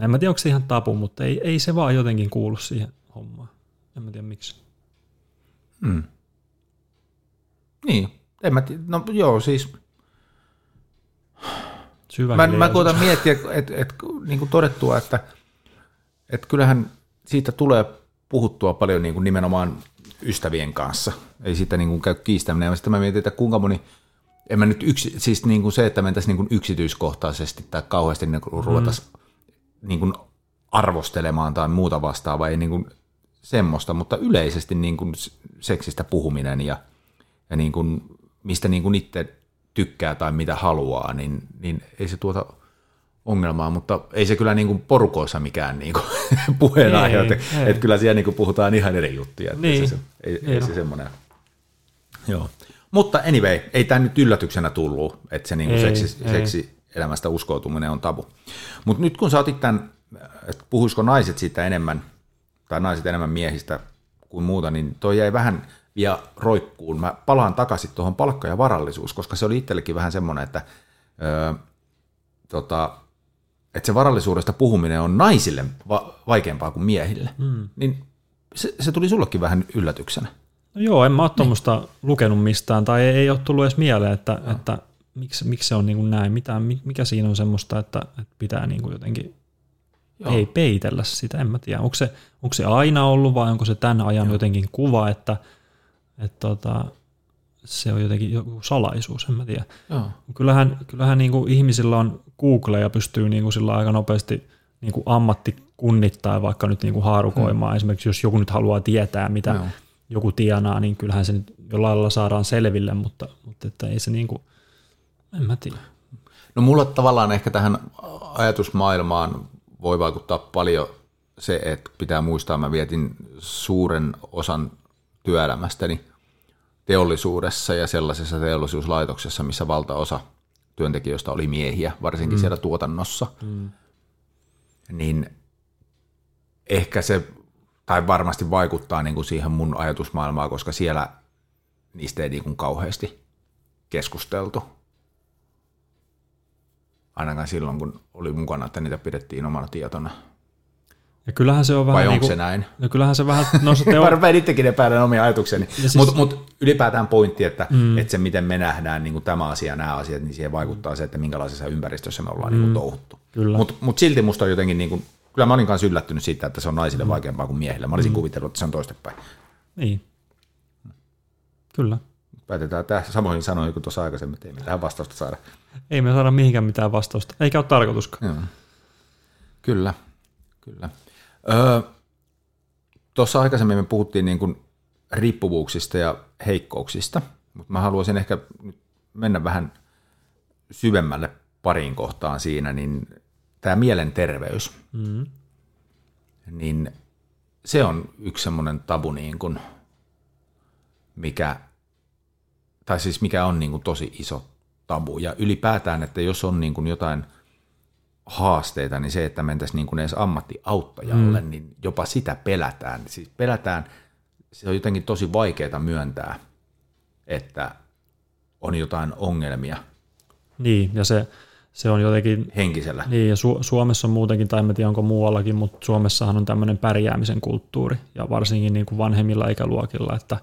en mä tiedä onko se ihan tapu, mutta ei, ei se vaan jotenkin kuulu siihen hommaan. En mä tiedä miksi. Hmm. Niin, en mä tiedä. No joo, siis Syvä mä, mä koitan miettiä, että et, et, niin kuin todettua, että et kyllähän siitä tulee puhuttua paljon niin kuin nimenomaan ystävien kanssa. Ei siitä niin kuin käy kiistäminen. Ja sitten mä mietin, että kuinka moni, en mä nyt yksi, siis niin kuin se, että mentäisiin niin kuin yksityiskohtaisesti tai kauheasti niin kuin ruvettaisiin mm. niin kuin arvostelemaan tai muuta vastaavaa, ei niin kuin semmoista, mutta yleisesti niin kuin seksistä puhuminen ja, ja niin kuin, mistä niin kuin itse tykkää tai mitä haluaa, niin, niin ei se tuota ongelmaa, mutta ei se kyllä niin kuin porukoissa mikään niin kuin puheenaihe, että, että kyllä siellä niin kuin puhutaan ihan eri juttuja. Että niin. se, ei, ei, ei se semmoinen. Joo. Mutta anyway, ei tämä nyt yllätyksenä tullut, että se niin kuin ei, seksi, ei. seksi elämästä uskoutuminen on tabu. Mutta nyt kun sä otit tämän, että puhuisiko naiset siitä enemmän, tai naiset enemmän miehistä kuin muuta, niin toi jäi vähän ja roikkuun. Mä palaan takaisin tuohon palkka ja varallisuus, koska se oli itsellekin vähän semmoinen, että, öö, tota, että se varallisuudesta puhuminen on naisille va- vaikeampaa kuin miehille. Mm. Niin se, se tuli sullekin vähän yllätyksenä. No joo, en mä ole tuommoista niin. lukenut mistään, tai ei, ei ole tullut edes mieleen, että, no. että miksi, miksi se on niin kuin näin, mitä, mikä siinä on semmoista, että, että pitää niin kuin jotenkin Joo. ei peitellä sitä, en mä tiedä. Onko se, onko se aina ollut vai onko se tämän ajan Joo. jotenkin kuva, että – että tota, se on jotenkin joku salaisuus, en mä tiedä. Joo. Kyllähän, kyllähän niin kuin ihmisillä on Google ja pystyy niin kuin sillä aika nopeasti niin kuin ammatti kunnittaa vaikka nyt niin kuin haarukoimaan. Hmm. Esimerkiksi jos joku nyt haluaa tietää, mitä Joo. joku tienaa, niin kyllähän se nyt jollain lailla saadaan selville, mutta, mutta että ei se niin kuin, en mä tiedä. No mulla tavallaan ehkä tähän ajatusmaailmaan voi vaikuttaa paljon se, että pitää muistaa, mä vietin suuren osan työelämästäni teollisuudessa ja sellaisessa teollisuuslaitoksessa, missä valtaosa työntekijöistä oli miehiä, varsinkin mm. siellä tuotannossa, mm. niin ehkä se, tai varmasti vaikuttaa niin kuin siihen mun ajatusmaailmaan, koska siellä niistä ei niin kuin kauheasti keskusteltu. Ainakaan silloin, kun oli mukana, että niitä pidettiin omana tietona. Ja kyllähän se on vähän Vai onko niin kuin, se näin? No kyllähän se vähän... No se teo... Mä rupean itsekin epäilemään omia ajatukseni. Siis... Mutta mut ylipäätään pointti, että, mm. että se miten me nähdään niin kuin tämä asia nämä asiat, niin siihen vaikuttaa se, että minkälaisessa ympäristössä me ollaan mm. niin kuin touhuttu. Mutta mut silti musta on jotenkin, niin kuin, kyllä mä olin kanssa yllättynyt siitä, että se on naisille mm. vaikeampaa kuin miehille. Mä olisin mm. kuvitellut, että se on toistepäin. Niin. Kyllä. Päätetään tässä samoin sanoin kuin tuossa aikaisemmin, että ei mitään vastausta saada. Ei me saada mihinkään mitään vastausta, eikä ole tarkoituskaan. Joo. Kyllä, kyllä. Öö, Tuossa aikaisemmin me puhuttiin niin kuin riippuvuuksista ja heikkouksista, mutta mä haluaisin ehkä mennä vähän syvemmälle pariin kohtaan siinä, niin tämä mielenterveys, mm. niin se on yksi semmoinen tabu, niin kuin, mikä, tai siis mikä on niin kuin tosi iso tabu. Ja ylipäätään, että jos on niin kuin jotain – haasteita, niin se, että mentäisiin niin kuin edes ammattiauttajalle, mm. niin jopa sitä pelätään. Siis pelätään, se on jotenkin tosi vaikeaa myöntää, että on jotain ongelmia. Niin, ja se, se on jotenkin... Henkisellä. Niin, ja Su- Suomessa on muutenkin, tai en tiedä onko muuallakin, mutta Suomessahan on tämmöinen pärjäämisen kulttuuri, ja varsinkin niin kuin vanhemmilla ikäluokilla, että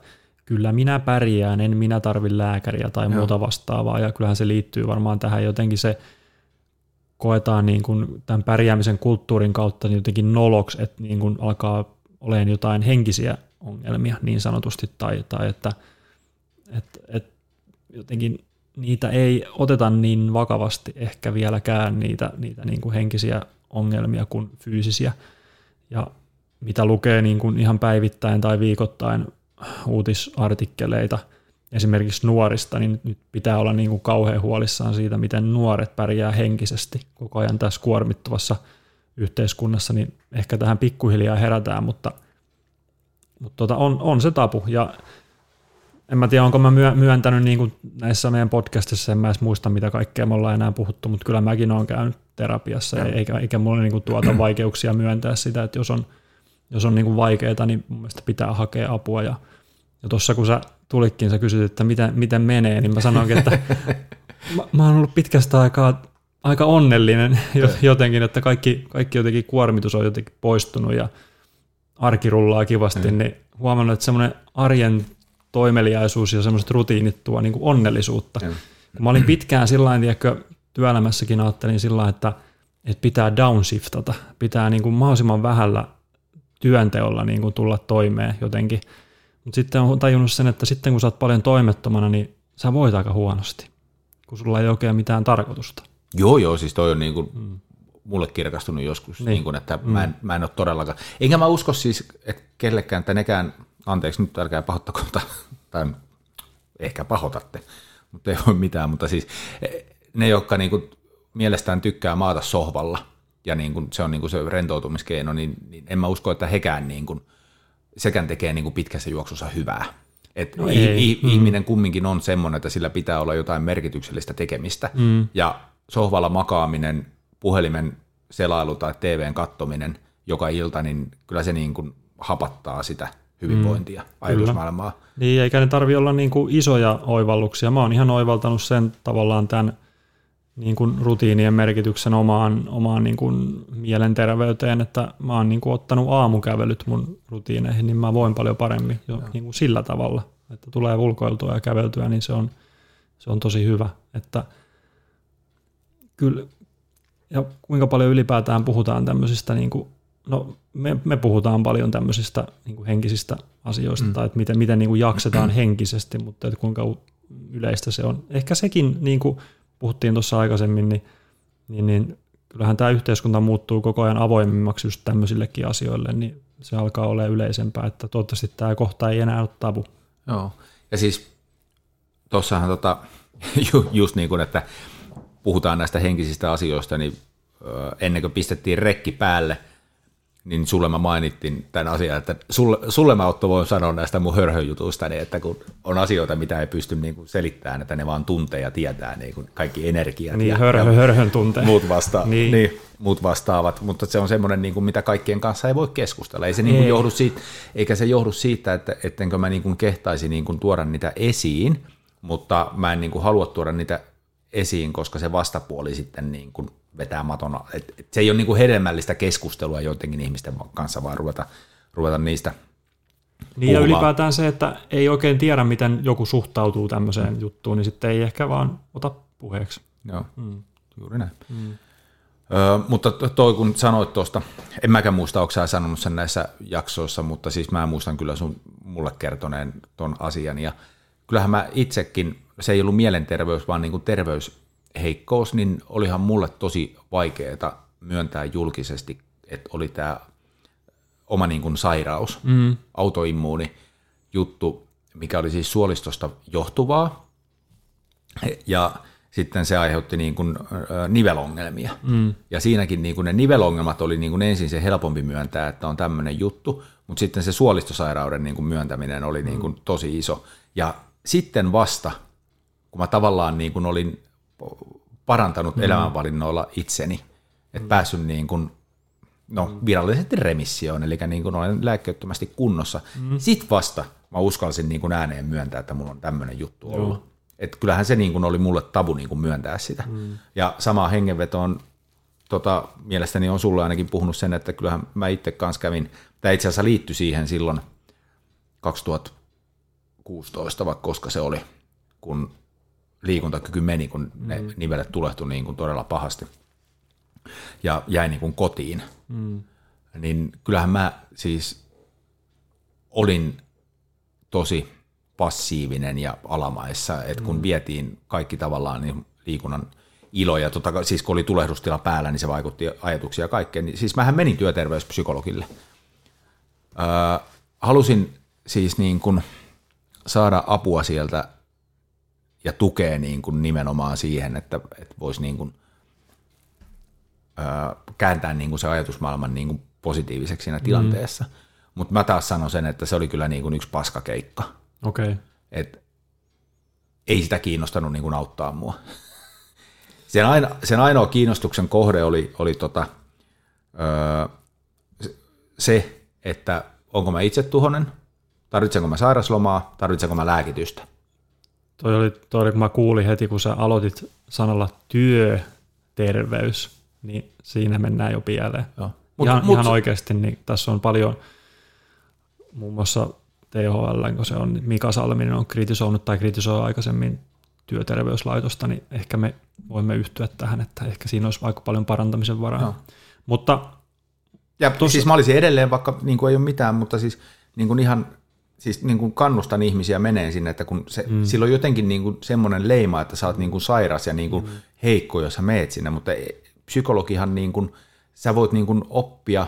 kyllä minä pärjään, en minä tarvi lääkäriä tai Joo. muuta vastaavaa, ja kyllähän se liittyy varmaan tähän jotenkin se koetaan niin kuin tämän pärjäämisen kulttuurin kautta niin jotenkin noloksi, että niin kuin alkaa olemaan jotain henkisiä ongelmia niin sanotusti, tai, tai että, että, että jotenkin niitä ei oteta niin vakavasti ehkä vieläkään niitä, niitä niin kuin henkisiä ongelmia kuin fyysisiä. Ja mitä lukee niin kuin ihan päivittäin tai viikoittain uutisartikkeleita esimerkiksi nuorista, niin nyt pitää olla niin kuin kauhean huolissaan siitä, miten nuoret pärjää henkisesti koko ajan tässä kuormittuvassa yhteiskunnassa, niin ehkä tähän pikkuhiljaa herätään, mutta, mutta tota, on, on se tapu. Ja en mä tiedä, onko mä myöntänyt niin kuin näissä meidän podcastissa, en mä edes muista, mitä kaikkea me ollaan enää puhuttu, mutta kyllä mäkin olen käynyt terapiassa, eikä, eikä mulla niin kuin tuota vaikeuksia myöntää sitä, että jos on, jos on niin kuin vaikeaa, niin mun mielestä pitää hakea apua. Ja, ja tuossa kun sä tulitkin, sä kysyt, että miten, miten menee, niin mä sanoinkin, että mä, mä oon ollut pitkästä aikaa aika onnellinen jotenkin, että kaikki, kaikki jotenkin kuormitus on jotenkin poistunut ja arki rullaa kivasti, mm. niin huomannut, että semmoinen arjen toimeliaisuus ja semmoiset rutiinit tuo niin kuin onnellisuutta. Mm. Mä olin pitkään sillä tavalla, työelämässäkin ajattelin sillä että, että pitää downshiftata, pitää niin kuin mahdollisimman vähällä työnteolla niin kuin tulla toimeen jotenkin. Mutta sitten on tajunnut sen, että sitten kun sä oot paljon toimettomana, niin sä voit aika huonosti, kun sulla ei oikein mitään tarkoitusta. Joo, joo, siis toi on niin kuin mm. mulle kirkastunut joskus, niin. Niin kuin, että mm. mä, en, mä en ole todellakaan. Enkä mä usko siis, että kellekään, että nekään anteeksi nyt älkää pahoittako, tai ehkä pahotatte, mutta ei ole mitään, mutta siis ne, jotka niin kuin mielestään tykkää maata sohvalla, ja niin kuin se on niin kuin se rentoutumiskeino, niin, niin en mä usko, että hekään niin kuin, sekään tekee niin kuin pitkässä juoksussa hyvää. Et no ei. Mm. Ihminen kumminkin on semmoinen, että sillä pitää olla jotain merkityksellistä tekemistä, mm. ja sohvalla makaaminen, puhelimen selailu tai TVn kattominen joka ilta, niin kyllä se niin kuin hapattaa sitä hyvinvointia, mm, ajatusmaailmaa. Niin, eikä ne tarvi olla niin kuin isoja oivalluksia. Mä oon ihan oivaltanut sen tavallaan tämän niin kuin rutiinien merkityksen omaan, omaan niin kuin mielenterveyteen, että mä oon niin kuin ottanut aamukävelyt mun rutiineihin, niin mä voin paljon paremmin jo niin kuin sillä tavalla, että tulee ulkoiltua ja käveltyä, niin se on, se on tosi hyvä. Että kyllä, ja kuinka paljon ylipäätään puhutaan tämmöisistä niin kuin No me, me puhutaan paljon tämmöisistä niin kuin henkisistä asioista, mm. tai että miten, miten niin kuin jaksetaan henkisesti, mutta että kuinka yleistä se on. Ehkä sekin, niin kuin puhuttiin tuossa aikaisemmin, niin, niin, niin kyllähän tämä yhteiskunta muuttuu koko ajan avoimemmaksi just tämmöisillekin asioille, niin se alkaa olla yleisempää, että toivottavasti tämä kohta ei enää ole tabu. Joo, ja siis tuossahan tota, just niin kuin, että puhutaan näistä henkisistä asioista, niin ennen kuin pistettiin rekki päälle – niin sulle mä mainittiin tämän asian, että sulle, sulle mä Otto voin sanoa näistä mun hörhöjutuista, niin että kun on asioita, mitä ei pysty niin kuin selittämään, että ne vaan tuntee ja tietää niin kuin kaikki energiat niin, ja, hörhö, ja hörhön tuntee. Muut, vasta, niin. Niin, muut vastaavat, mutta se on semmoinen, niin kuin, mitä kaikkien kanssa ei voi keskustella. Ei se niin kuin johdu siitä, eikä se johdu siitä, että ettenkö mä niin kuin kehtaisi niin kuin tuoda niitä esiin, mutta mä en niin kuin halua tuoda niitä esiin, koska se vastapuoli sitten niin kuin vetää matona. Et, et se ei ole niin kuin hedelmällistä keskustelua joidenkin ihmisten kanssa, vaan ruveta, ruveta niistä niin ja ylipäätään se, että ei oikein tiedä, miten joku suhtautuu tämmöiseen mm. juttuun, niin sitten ei ehkä vaan ota puheeksi. Joo, mm. juuri näin. Mm. Ö, mutta toi kun sanoit tuosta, en mäkään muista, onko sä sanonut sen näissä jaksoissa, mutta siis mä muistan kyllä sun mulle kertoneen ton asian. Ja kyllähän mä itsekin, se ei ollut mielenterveys, vaan niin kuin terveys heikkous, niin olihan mulle tosi vaikeaa myöntää julkisesti, että oli tämä oma niin kuin sairaus, mm. autoimmuuni juttu, mikä oli siis suolistosta johtuvaa, ja sitten se aiheutti niin kuin nivelongelmia. Mm. Ja siinäkin niin kuin ne nivelongelmat oli niin kuin ensin se helpompi myöntää, että on tämmöinen juttu, mutta sitten se suolistosairauden niin kuin myöntäminen oli niin kuin tosi iso. Ja sitten vasta, kun mä tavallaan niin kuin olin parantanut mm. elämänvalinnoilla itseni, että mm. päässyt niin kuin, no, virallisesti remissioon, eli niin kuin olen lääkkeettömästi kunnossa. Mm. Sitten vasta mä uskalsin niin kuin ääneen myöntää, että mulla on tämmöinen juttu ollut. Joo. että kyllähän se niin kuin oli mulle tabu niin kuin myöntää sitä. Mm. Ja sama hengenveto on, tota, mielestäni on sulle ainakin puhunut sen, että kyllähän mä itse kanssa kävin, tämä itse asiassa liittyi siihen silloin 2016, vaikka koska se oli, kun liikuntakyky meni, kun ne mm. nivelet tulehtui niin kuin todella pahasti ja jäi niin kuin kotiin. Mm. Niin kyllähän mä siis olin tosi passiivinen ja alamaissa, että kun mm. vietiin kaikki tavallaan niin liikunnan ilo ja tota, siis kun oli tulehdustila päällä, niin se vaikutti ajatuksia ja kaikkeen. Niin, siis mähän menin työterveyspsykologille. Öö, halusin siis niin kuin saada apua sieltä ja tukea niin kuin nimenomaan siihen, että, että voisi niin kuin, öö, kääntää niin kuin se ajatusmaailman niin kuin positiiviseksi siinä mm. tilanteessa. Mm. Mutta mä taas sanon sen, että se oli kyllä niin kuin yksi paskakeikka. Okei. Okay. Et ei sitä kiinnostanut niin kuin auttaa mua. Sen, aina, sen ainoa kiinnostuksen kohde oli, oli tota, öö, se, että onko mä itse tuhonen, tarvitsenko mä sairaslomaa, tarvitsenko mä lääkitystä. Toi oli, toi oli, kun mä kuulin heti, kun sä aloitit sanalla työterveys, niin siinä mennään jo pieleen. Joo. Mut, ihan, mut, ihan oikeasti, niin tässä on paljon, muun muassa THL, kun se on Mika Salminen on kritisoinut tai kritisoi aikaisemmin työterveyslaitosta, niin ehkä me voimme yhtyä tähän, että ehkä siinä olisi aika paljon parantamisen varaa. No. Mutta ja tuossa, siis mä olisin edelleen, vaikka niin kuin ei ole mitään, mutta siis niin kuin ihan siis niin kuin kannustan ihmisiä meneen sinne, että kun se, mm. sillä on jotenkin niin kuin semmoinen leima, että sä oot niin kuin sairas ja niin kuin mm. heikko, jos sä meet sinne, mutta psykologihan niin kuin, sä voit niin kuin oppia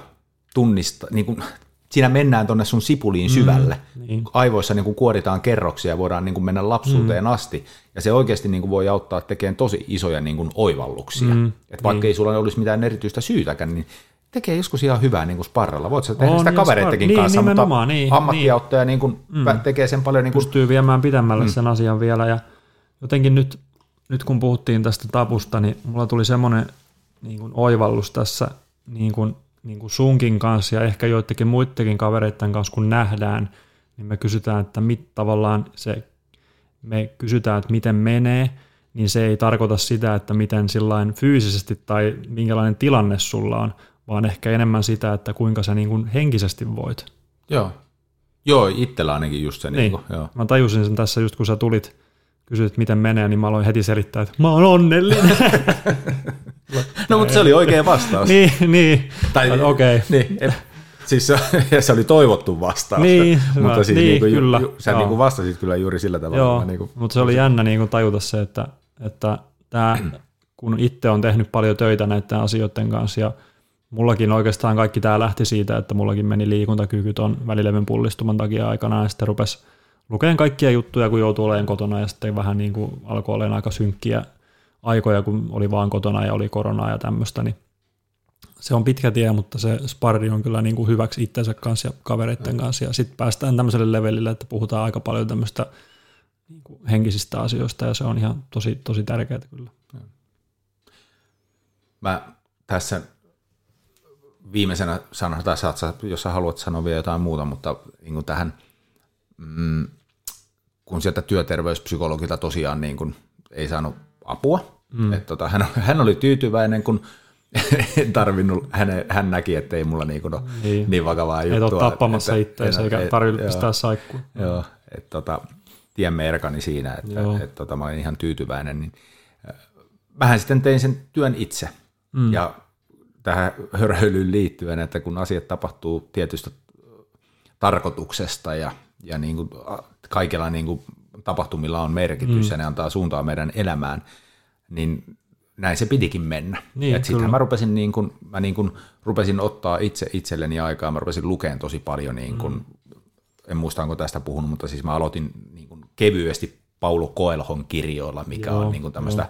tunnistaa, niin kuin, siinä mennään tuonne sun sipuliin mm, syvälle. Mm, niin. Aivoissa niin kuin kuoritaan kerroksia ja voidaan niin kuin mennä lapsuuteen mm. asti. Ja se oikeasti niin kuin voi auttaa tekemään tosi isoja niin kuin oivalluksia. Mm, Et vaikka niin. ei sulla olisi mitään erityistä syytäkään, niin tekee joskus ihan hyvää niin kuin sparralla. Voit sä tehdä on, sitä kavereittakin niin, kanssa, mutta niin, ammattiauttaja niin. Niin kuin mm. tekee sen paljon. Niin kuin... Pystyy viemään pidemmälle mm. sen asian vielä. Ja jotenkin nyt, nyt kun puhuttiin tästä tapusta, niin mulla tuli semmoinen niin kuin oivallus tässä niin kuin niin kuin sunkin kanssa ja ehkä joidenkin muidenkin kavereiden kanssa, kun nähdään, niin me kysytään, että mit tavallaan se, me kysytään, että miten menee, niin se ei tarkoita sitä, että miten sillain fyysisesti tai minkälainen tilanne sulla on, vaan ehkä enemmän sitä, että kuinka sä niin kuin henkisesti voit. Joo. Joo, itsellä ainakin just se. Niin. Niin kuin, joo. Mä tajusin sen tässä just kun sä tulit, kysyit miten menee, niin mä aloin heti selittää, että mä oon onnellinen. No mutta se oli oikea vastaus. niin, niin. Tai okei. Okay. Niin, siis se, se oli toivottu vastaus. Niin, mutta siis niin, niin kuin, kyllä. Ju, sä niin kuin vastasit kyllä juuri sillä tavalla. Joo, niin kuin, mutta se oli jännä niin kuin tajuta se, että, että tämä, kun itse on tehnyt paljon töitä näiden asioiden kanssa ja mullakin oikeastaan kaikki tämä lähti siitä, että mullakin meni liikuntakyky tuon välilevyn pullistuman takia aikanaan ja sitten rupesi lukemaan kaikkia juttuja, kun joutuu olemaan kotona ja sitten vähän niin kuin alkoi olemaan aika synkkiä aikoja, kun oli vaan kotona ja oli koronaa ja tämmöistä, niin se on pitkä tie, mutta se sparri on kyllä niin kuin hyväksi itsensä kanssa ja kavereiden mm. kanssa. Ja sitten päästään tämmöiselle levelille, että puhutaan aika paljon tämmöistä niin kuin henkisistä asioista ja se on ihan tosi, tosi tärkeää kyllä. Mä tässä viimeisenä sanon, tai saat, jos sä haluat sanoa vielä jotain muuta, mutta niin kuin tähän, mm, kun sieltä työterveyspsykologilta tosiaan niin kuin ei saanut apua. Mm. Et tota, hän, hän oli tyytyväinen, kun en tarvinnut, hän, hän näki, että ei mulla niin, no, niin. niin vakavaa juttua. Ei ole tappamassa itseänsä eikä tarvitse pistää saikkua. Joo, että tota, tiemme erkani siinä, että et, tota, mä olin ihan tyytyväinen. Niin, vähän äh, sitten tein sen työn itse. Mm. Ja tähän hörhöilyyn liittyen, että kun asiat tapahtuu tietystä tarkoituksesta ja, ja niin kuin kaikilla niin kuin tapahtumilla on merkitys mm. ja ne antaa suuntaa meidän elämään, niin näin se pitikin mennä. Niin, Sittenhän mä rupesin, niin kun, mä niin kun rupesin ottaa itse itselleni aikaa, mä rupesin lukemaan tosi paljon, niin kun, mm. en muista onko tästä puhunut, mutta siis mä aloitin niin kun kevyesti Paulo Koelhon kirjoilla, mikä Joo, on niin tämmöistä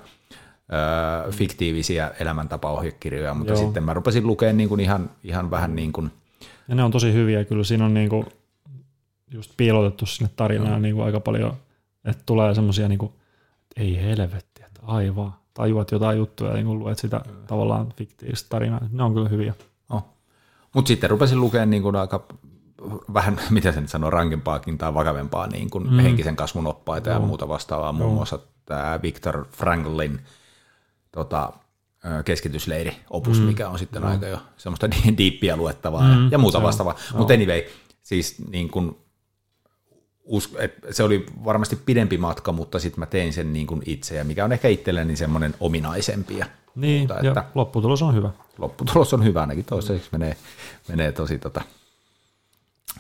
ö, fiktiivisiä elämäntapaohjekirjoja, mutta Joo. sitten mä rupesin lukemaan niin kun ihan, ihan vähän niin kuin... Ja ne on tosi hyviä, kyllä siinä on niin kuin just piilotettu sinne tarinaan mm. niin kuin aika paljon että tulee semmoisia niin kuin, ei helvetti, että aivan, tajuat jotain juttuja, niin kun luet sitä kyllä. tavallaan fiktiivistä tarinaa. Ne on kyllä hyviä. Oh. Mutta sitten rupesin lukemaan niin kuin aika vähän, miten sen sanoo, rankempaakin tai vakavempaa niin kuin mm. henkisen kasvun oppaita no. ja muuta vastaavaa. Muun muassa tämä Viktor Franklin tota, keskitysleiri opus, mm. mikä on sitten mm. aika jo semmoista diippiä luettavaa mm. ja, ja muuta vastaavaa. Mutta anyway, siis niin kuin, se oli varmasti pidempi matka, mutta sitten mä tein sen niin kuin itse, ja mikä on ehkä itselleni semmoinen ominaisempi. Niin, mutta, ja että lopputulos on hyvä. Lopputulos on hyvä, ainakin toistaiseksi menee, menee tosi tota,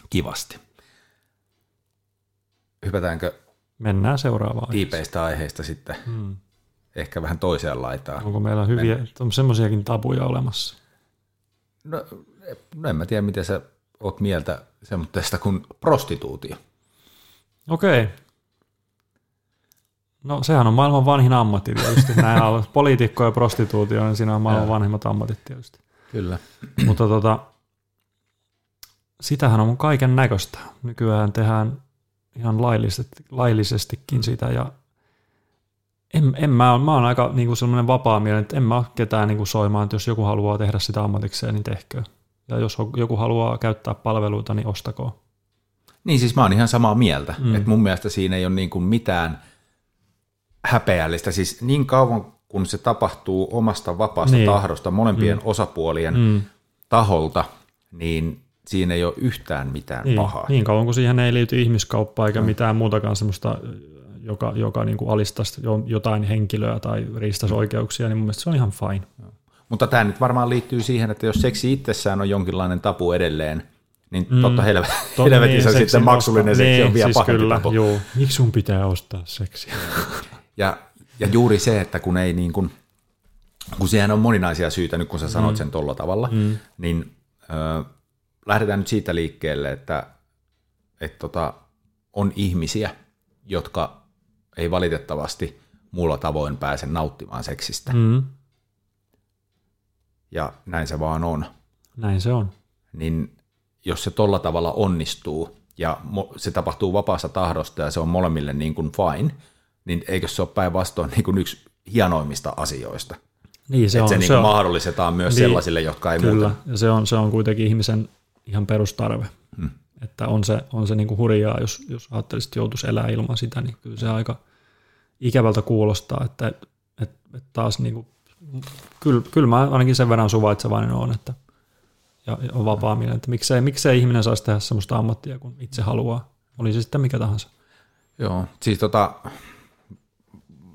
kivasti. Hypätäänkö Mennään seuraavaan. Tiipeistä aiheista sitten hmm. Ehkä vähän toiseen laitaan. Onko meillä hyviä, on semmoisiakin tabuja olemassa? No, no en mä tiedä, miten sä oot mieltä semmoista kuin prostituutio. Okei. Okay. No sehän on maailman vanhin ammatti tietysti. Näin on poliitikko ja prostituutio, niin siinä on maailman ja. vanhimmat ammatit tietysti. Kyllä. Mutta tota, sitähän on kaiken näköistä. Nykyään tehdään ihan laillisesti, laillisestikin sitä ja en, en mä, on, mä oon aika niin kuin sellainen vapaa mielinen, että en mä ketään niin kuin soimaan, että jos joku haluaa tehdä sitä ammatikseen, niin tehkö. Ja jos joku haluaa käyttää palveluita, niin ostako. Niin siis mä oon ihan samaa mieltä, mm. että mun mielestä siinä ei ole niin kuin mitään häpeällistä. Siis niin kauan kun se tapahtuu omasta vapaasta niin. tahdosta molempien mm. osapuolien mm. taholta, niin siinä ei ole yhtään mitään niin, pahaa. Niin kauan kuin siihen ei liity ihmiskauppaa eikä mm. mitään muutakaan semmoista, joka, joka niin kuin alistaisi jotain henkilöä tai riistäisi oikeuksia, niin mun mielestä se on ihan fine. Mutta tämä nyt varmaan liittyy siihen, että jos seksi itsessään on jonkinlainen tapu edelleen, niin mm. totta helvet, to, helvetissä niin, sitten maksullinen seksi niin, on vielä siis pahempi kyllä, tapu. Joo. Miksi sun pitää ostaa seksiä? ja, ja juuri se, että kun ei niin kuin, kun siihen on moninaisia syitä, nyt kun sä sanot mm. sen tolla tavalla, mm. niin ö, lähdetään nyt siitä liikkeelle, että, että tota, on ihmisiä, jotka ei valitettavasti muulla tavoin pääse nauttimaan seksistä. Mm. Ja näin se vaan on. Näin se on. Niin jos se tolla tavalla onnistuu ja se tapahtuu vapaassa tahdosta ja se on molemmille niin kuin fine, niin eikö se ole päinvastoin niin kuin yksi hienoimmista asioista? Niin, se että on, se, niin se on, mahdollistetaan myös niin, sellaisille, jotka ei kyllä, muuta. ja se on, se on kuitenkin ihmisen ihan perustarve. Hmm. Että on se, on se niin kuin hurjaa, jos, jos ajattelisit, että joutuisi elää ilman sitä, niin kyllä se aika ikävältä kuulostaa, että, että, että taas niin kuin, kyllä, kyllä mä ainakin sen verran suvaitsevainen on, että ja, on vapaa mieleen, että miksei, miksei ihminen saisi tehdä sellaista ammattia, kun itse haluaa, oli se sitten mikä tahansa. Joo, siis tota,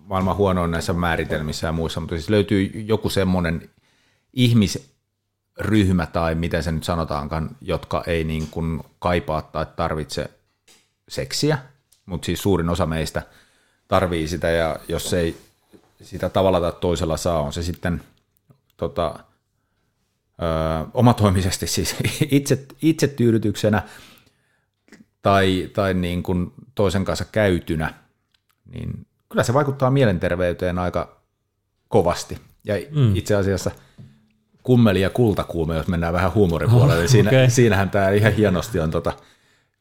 maailman huono näissä määritelmissä ja muissa, mutta siis löytyy joku semmoinen ihmisryhmä tai miten se nyt sanotaankaan, jotka ei niin kuin kaipaa tai tarvitse seksiä, mutta siis suurin osa meistä tarvii sitä ja jos ei sitä tavalla tai toisella saa, on se sitten tota, ö, omatoimisesti siis itse, itse tyydytyksenä tai, tai niin kuin toisen kanssa käytynä, niin kyllä se vaikuttaa mielenterveyteen aika kovasti. Ja mm. itse asiassa kummeli ja kultakuume, jos mennään vähän huumoripuolelle, niin siinä, okay. siinähän tämä ihan hienosti on tota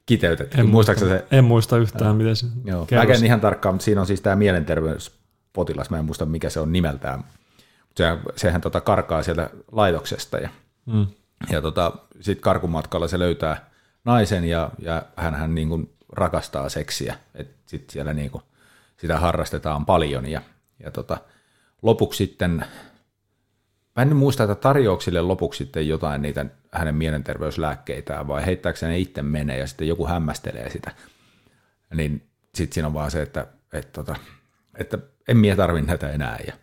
kiteytetty. En, muista, se, en muista yhtään, ja, miten se joo, Mä en ihan tarkkaan, mutta siinä on siis tämä mielenterveyspotilas, mä en muista mikä se on nimeltään. Se, sehän tota karkaa sieltä laitoksesta ja, mm. ja tota, sitten karkumatkalla se löytää naisen ja, ja hän niin kuin rakastaa seksiä. Sitten siellä niin kuin sitä harrastetaan paljon ja, ja tota, lopuksi sitten, mä en muista, että tarjouksille lopuksi sitten jotain niitä hänen mielenterveyslääkkeitään vai heittääkö ne itse menee ja sitten joku hämmästelee sitä, niin sitten siinä on vaan se, että, että, tota, että en minä tarvitse näitä enää ja,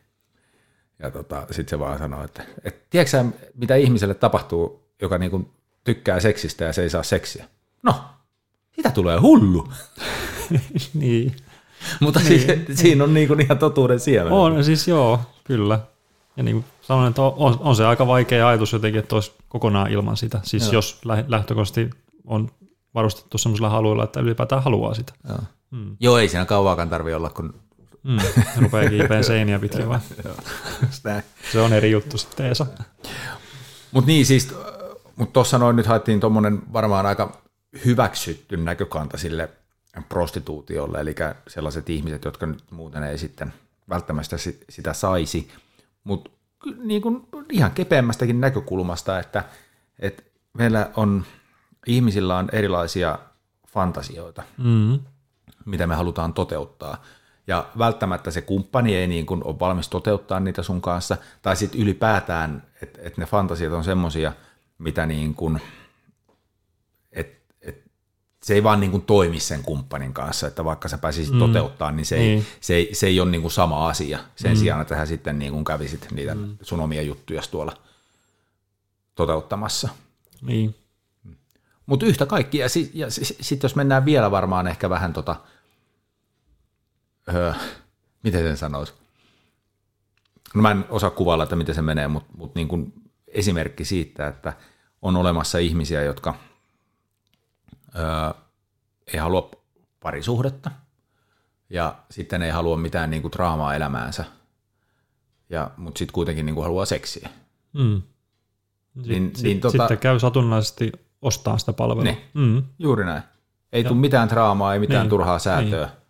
ja tota, sitten se vaan sanoo, että, että tiedätkö mitä ihmiselle tapahtuu, joka niinku tykkää seksistä ja se ei saa seksiä? No, sitä tulee hullu. niin. Mutta niin, siis, siinä on niin ihan totuuden siemen. On, siis joo, kyllä. Ja niin kuin sanoin, että on, on se aika vaikea ajatus jotenkin, että olisi kokonaan ilman sitä. Siis joo. jos lähtökohtaisesti on varustettu sellaisilla haluilla, että ylipäätään haluaa sitä. Joo, hmm. joo ei siinä kauaakaan tarvitse olla, kun... Hmm. Rupeaa kiipeen seiniä pitkin vaan. se on eri juttu sitten, Esa. Mutta niin, siis, mutta tuossa noin nyt haettiin tuommoinen varmaan aika hyväksytty näkökanta sille prostituutiolle, eli sellaiset ihmiset, jotka nyt muuten ei sitten välttämättä sitä saisi, mutta niin kuin ihan kepeämmästäkin näkökulmasta, että, että meillä on ihmisillä on erilaisia fantasioita, mm-hmm. mitä me halutaan toteuttaa. Ja välttämättä se kumppani ei niin kuin ole valmis toteuttaa niitä sun kanssa, tai sitten ylipäätään, että et ne fantasiat on semmoisia, mitä niin kuin, se ei vaan niin kuin toimi sen kumppanin kanssa, että vaikka sä pääsisit mm. toteuttaa, niin se ei, niin. se ei, se ei ole niin kuin sama asia sen mm. sijaan, että sä sitten niin kuin kävisit niitä mm. sun omia juttuja tuolla toteuttamassa. Niin. Mutta yhtä kaikki, ja sitten sit jos mennään vielä varmaan ehkä vähän tota, öö, miten sen sanoisi? No mä en osaa kuvailla, että miten se menee, mutta mut niin kuin esimerkki siitä, että on olemassa ihmisiä, jotka öö, ei halua parisuhdetta ja sitten ei halua mitään niin kuin draamaa elämäänsä, ja, mutta sitten kuitenkin niin kuin haluaa seksiä. Mm. Niin, sit, niin, tota, sitten käy satunnaisesti ostaa sitä palvelua. Niin, mm. juuri näin. Ei tule mitään draamaa, ei mitään niin, turhaa säätöä.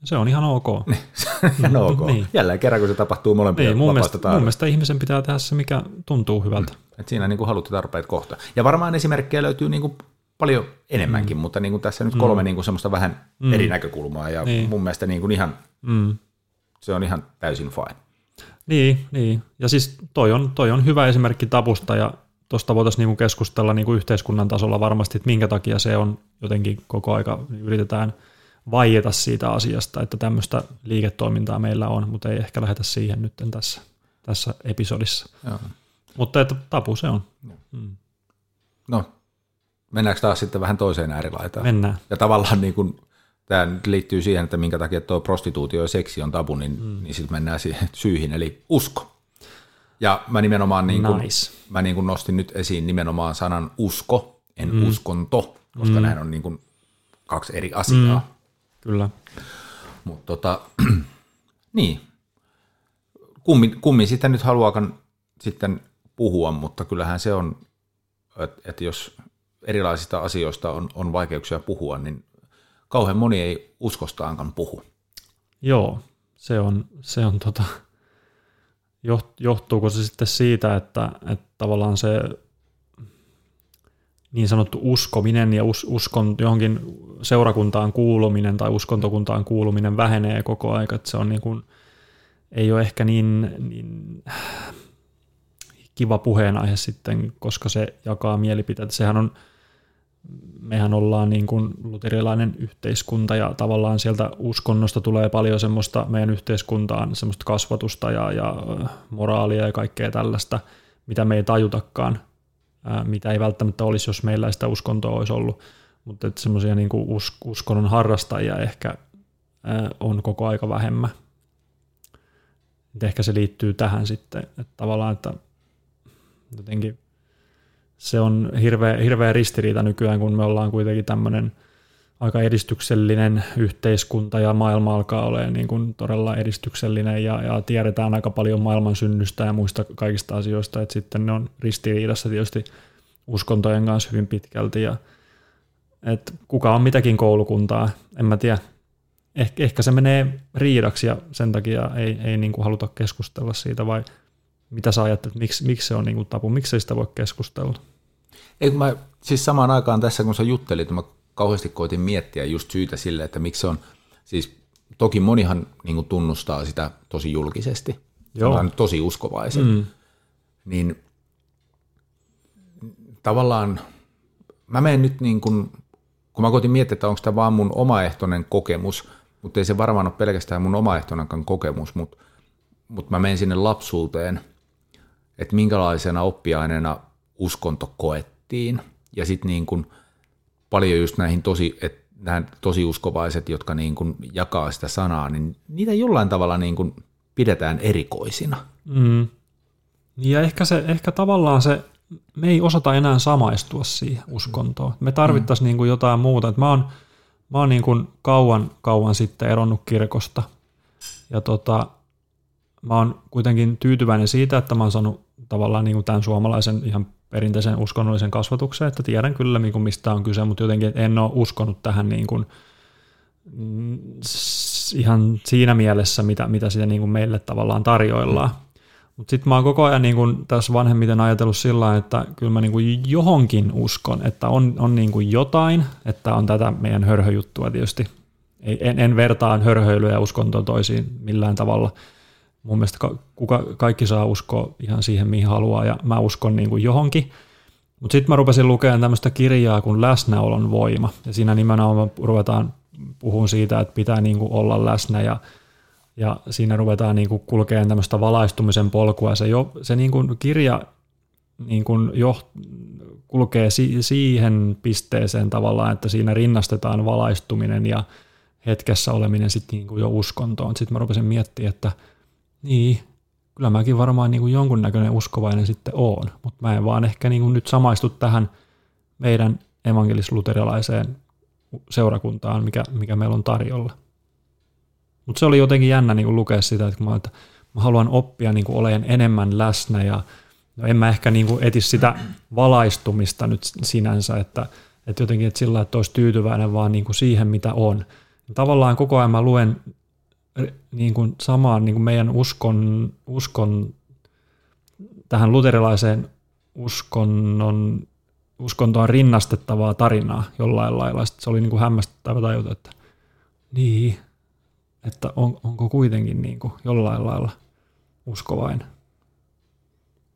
Niin. Se on ihan ok. Niin, se on ihan ok. niin. Jälleen kerran, kun se tapahtuu molempien niin, mun mielestä, mun mielestä ihmisen pitää tehdä se, mikä tuntuu hyvältä. Mm. Et siinä niin kuin halutte tarpeet kohta. Ja varmaan esimerkkejä löytyy niin kuin paljon enemmänkin, mm. mutta niin kuin tässä nyt mm. kolme mm. niin kuin semmoista vähän mm. eri näkökulmaa. Ja niin. mun mielestä niin kuin ihan, mm. se on ihan täysin fine. Niin, niin. ja siis toi on, toi on hyvä esimerkki tapusta ja tuosta voitaisiin niinku keskustella niinku yhteiskunnan tasolla varmasti, että minkä takia se on jotenkin koko aika, yritetään vaieta siitä asiasta, että tämmöistä liiketoimintaa meillä on, mutta ei ehkä lähdetä siihen nyt tässä, tässä episodissa. Joo. Mutta että tapu se on. Hmm. No, mennäänkö taas sitten vähän toiseen äärilaitaan? Mennään. Ja tavallaan niin kuin, tämä nyt liittyy siihen, että minkä takia tuo prostituutio ja seksi on tabu, niin, hmm. niin sitten mennään siihen syihin, eli usko. Ja mä nimenomaan niin kuin, nice. mä niin kuin nostin nyt esiin nimenomaan sanan usko, en mm. uskonto, koska mm. näin on niin kuin kaksi eri asiaa. Mm. Kyllä. Mutta tota, niin, kummin, kummin sitä nyt haluakaan sitten puhua, mutta kyllähän se on, että et jos erilaisista asioista on, on vaikeuksia puhua, niin kauhean moni ei uskostaankaan puhu. Joo, se on, se on tota, johtuuko se sitten siitä, että, että tavallaan se niin sanottu uskominen ja us, uskon, johonkin seurakuntaan kuuluminen tai uskontokuntaan kuuluminen vähenee koko ajan, että se on niin kuin, ei ole ehkä niin, niin kiva puheenaihe sitten, koska se jakaa mielipiteitä. Sehän on mehän ollaan niin kuin luterilainen yhteiskunta ja tavallaan sieltä uskonnosta tulee paljon semmoista meidän yhteiskuntaan, semmoista kasvatusta ja, ja moraalia ja kaikkea tällaista, mitä me ei tajutakaan, ää, mitä ei välttämättä olisi, jos meillä ei sitä uskontoa olisi ollut, mutta semmoisia niin us, uskonnon harrastajia ehkä ää, on koko aika vähemmän. Et ehkä se liittyy tähän sitten, että tavallaan, että jotenkin se on hirveä, hirveä ristiriita nykyään, kun me ollaan kuitenkin tämmöinen aika edistyksellinen yhteiskunta ja maailma alkaa olemaan niin kuin todella edistyksellinen ja, ja tiedetään aika paljon maailman synnystä ja muista kaikista asioista, että sitten ne on ristiriidassa tietysti uskontojen kanssa hyvin pitkälti ja että kuka on mitäkin koulukuntaa, en mä tiedä. Eh, ehkä se menee riidaksi ja sen takia ei, ei niin kuin haluta keskustella siitä vai mitä sä ajattelet, miksi, miksi se on niin kuin tapu, miksi ei sitä voi keskustella? Ei, mä, siis samaan aikaan tässä, kun sä juttelit, mä kauheasti koitin miettiä just syytä sille, että miksi se on, siis toki monihan niin kuin tunnustaa sitä tosi julkisesti, Joo. tosi uskovaiset, mm. niin tavallaan mä menen nyt niin kuin, kun mä koitin miettiä, että onko tämä vaan mun omaehtoinen kokemus, mutta ei se varmaan ole pelkästään mun omaehtoinenkaan kokemus, mutta, mutta mä menen sinne lapsuuteen – että minkälaisena oppiaineena uskonto koettiin. Ja sitten niin kuin paljon just näihin tosi, että nämä tosi uskovaiset, jotka niin kuin jakaa sitä sanaa, niin niitä jollain tavalla niin kuin pidetään erikoisina. Mm. Ja ehkä, se, ehkä tavallaan se, me ei osata enää samaistua siihen uskontoon. Me tarvittaisiin mm. niin kuin jotain muuta. Että mä oon, mä oon niin kuin kauan, kauan sitten eronnut kirkosta. Ja tota, mä oon kuitenkin tyytyväinen siitä, että mä oon saanut tavallaan niin kuin tämän suomalaisen ihan perinteisen uskonnollisen kasvatuksen, että tiedän kyllä niin kuin mistä on kyse, mutta jotenkin en ole uskonut tähän niin kuin, ihan siinä mielessä, mitä, mitä sitä niin kuin meille tavallaan tarjoillaan. Mutta sitten mä oon koko ajan niin kun tässä vanhemmiten ajatellut sillä että kyllä mä niin kuin johonkin uskon, että on, on niin kuin jotain, että on tätä meidän hörhöjuttua tietysti. En, en vertaa hörhöilyä ja uskontoa toisiin millään tavalla. Mun mielestä kuka, kaikki saa uskoa ihan siihen, mihin haluaa, ja mä uskon niin kuin johonkin. Mutta sitten mä rupesin lukemaan tämmöistä kirjaa kuin Läsnäolon voima, ja siinä nimenomaan ruvetaan puhun siitä, että pitää niin kuin olla läsnä ja ja siinä ruvetaan niin kuin kulkemaan tämmöistä valaistumisen polkua. Se, jo, se niin kuin kirja niin kuin jo kulkee si- siihen pisteeseen tavallaan, että siinä rinnastetaan valaistuminen ja hetkessä oleminen sitten niin kuin jo uskontoon. Sitten mä rupesin miettimään, että niin, kyllä mäkin varmaan niin kuin jonkunnäköinen uskovainen sitten oon, mutta mä en vaan ehkä niin kuin nyt samaistu tähän meidän evankelis-luterilaiseen seurakuntaan, mikä, mikä meillä on tarjolla. Mutta se oli jotenkin jännä niin lukea sitä, että mä, että mä haluan oppia niin olemaan enemmän läsnä ja no en mä ehkä niin kuin eti sitä valaistumista nyt sinänsä, että, että jotenkin että sillä että olisi tyytyväinen vaan niin kuin siihen, mitä on. Tavallaan koko ajan mä luen niin kuin samaan niin kuin meidän uskon, uskon tähän luterilaiseen uskonnon, uskontoon rinnastettavaa tarinaa jollain lailla. Sitten se oli niin kuin hämmästyttävä tajuta, että niin, että on, onko kuitenkin niin kuin jollain lailla uskovainen.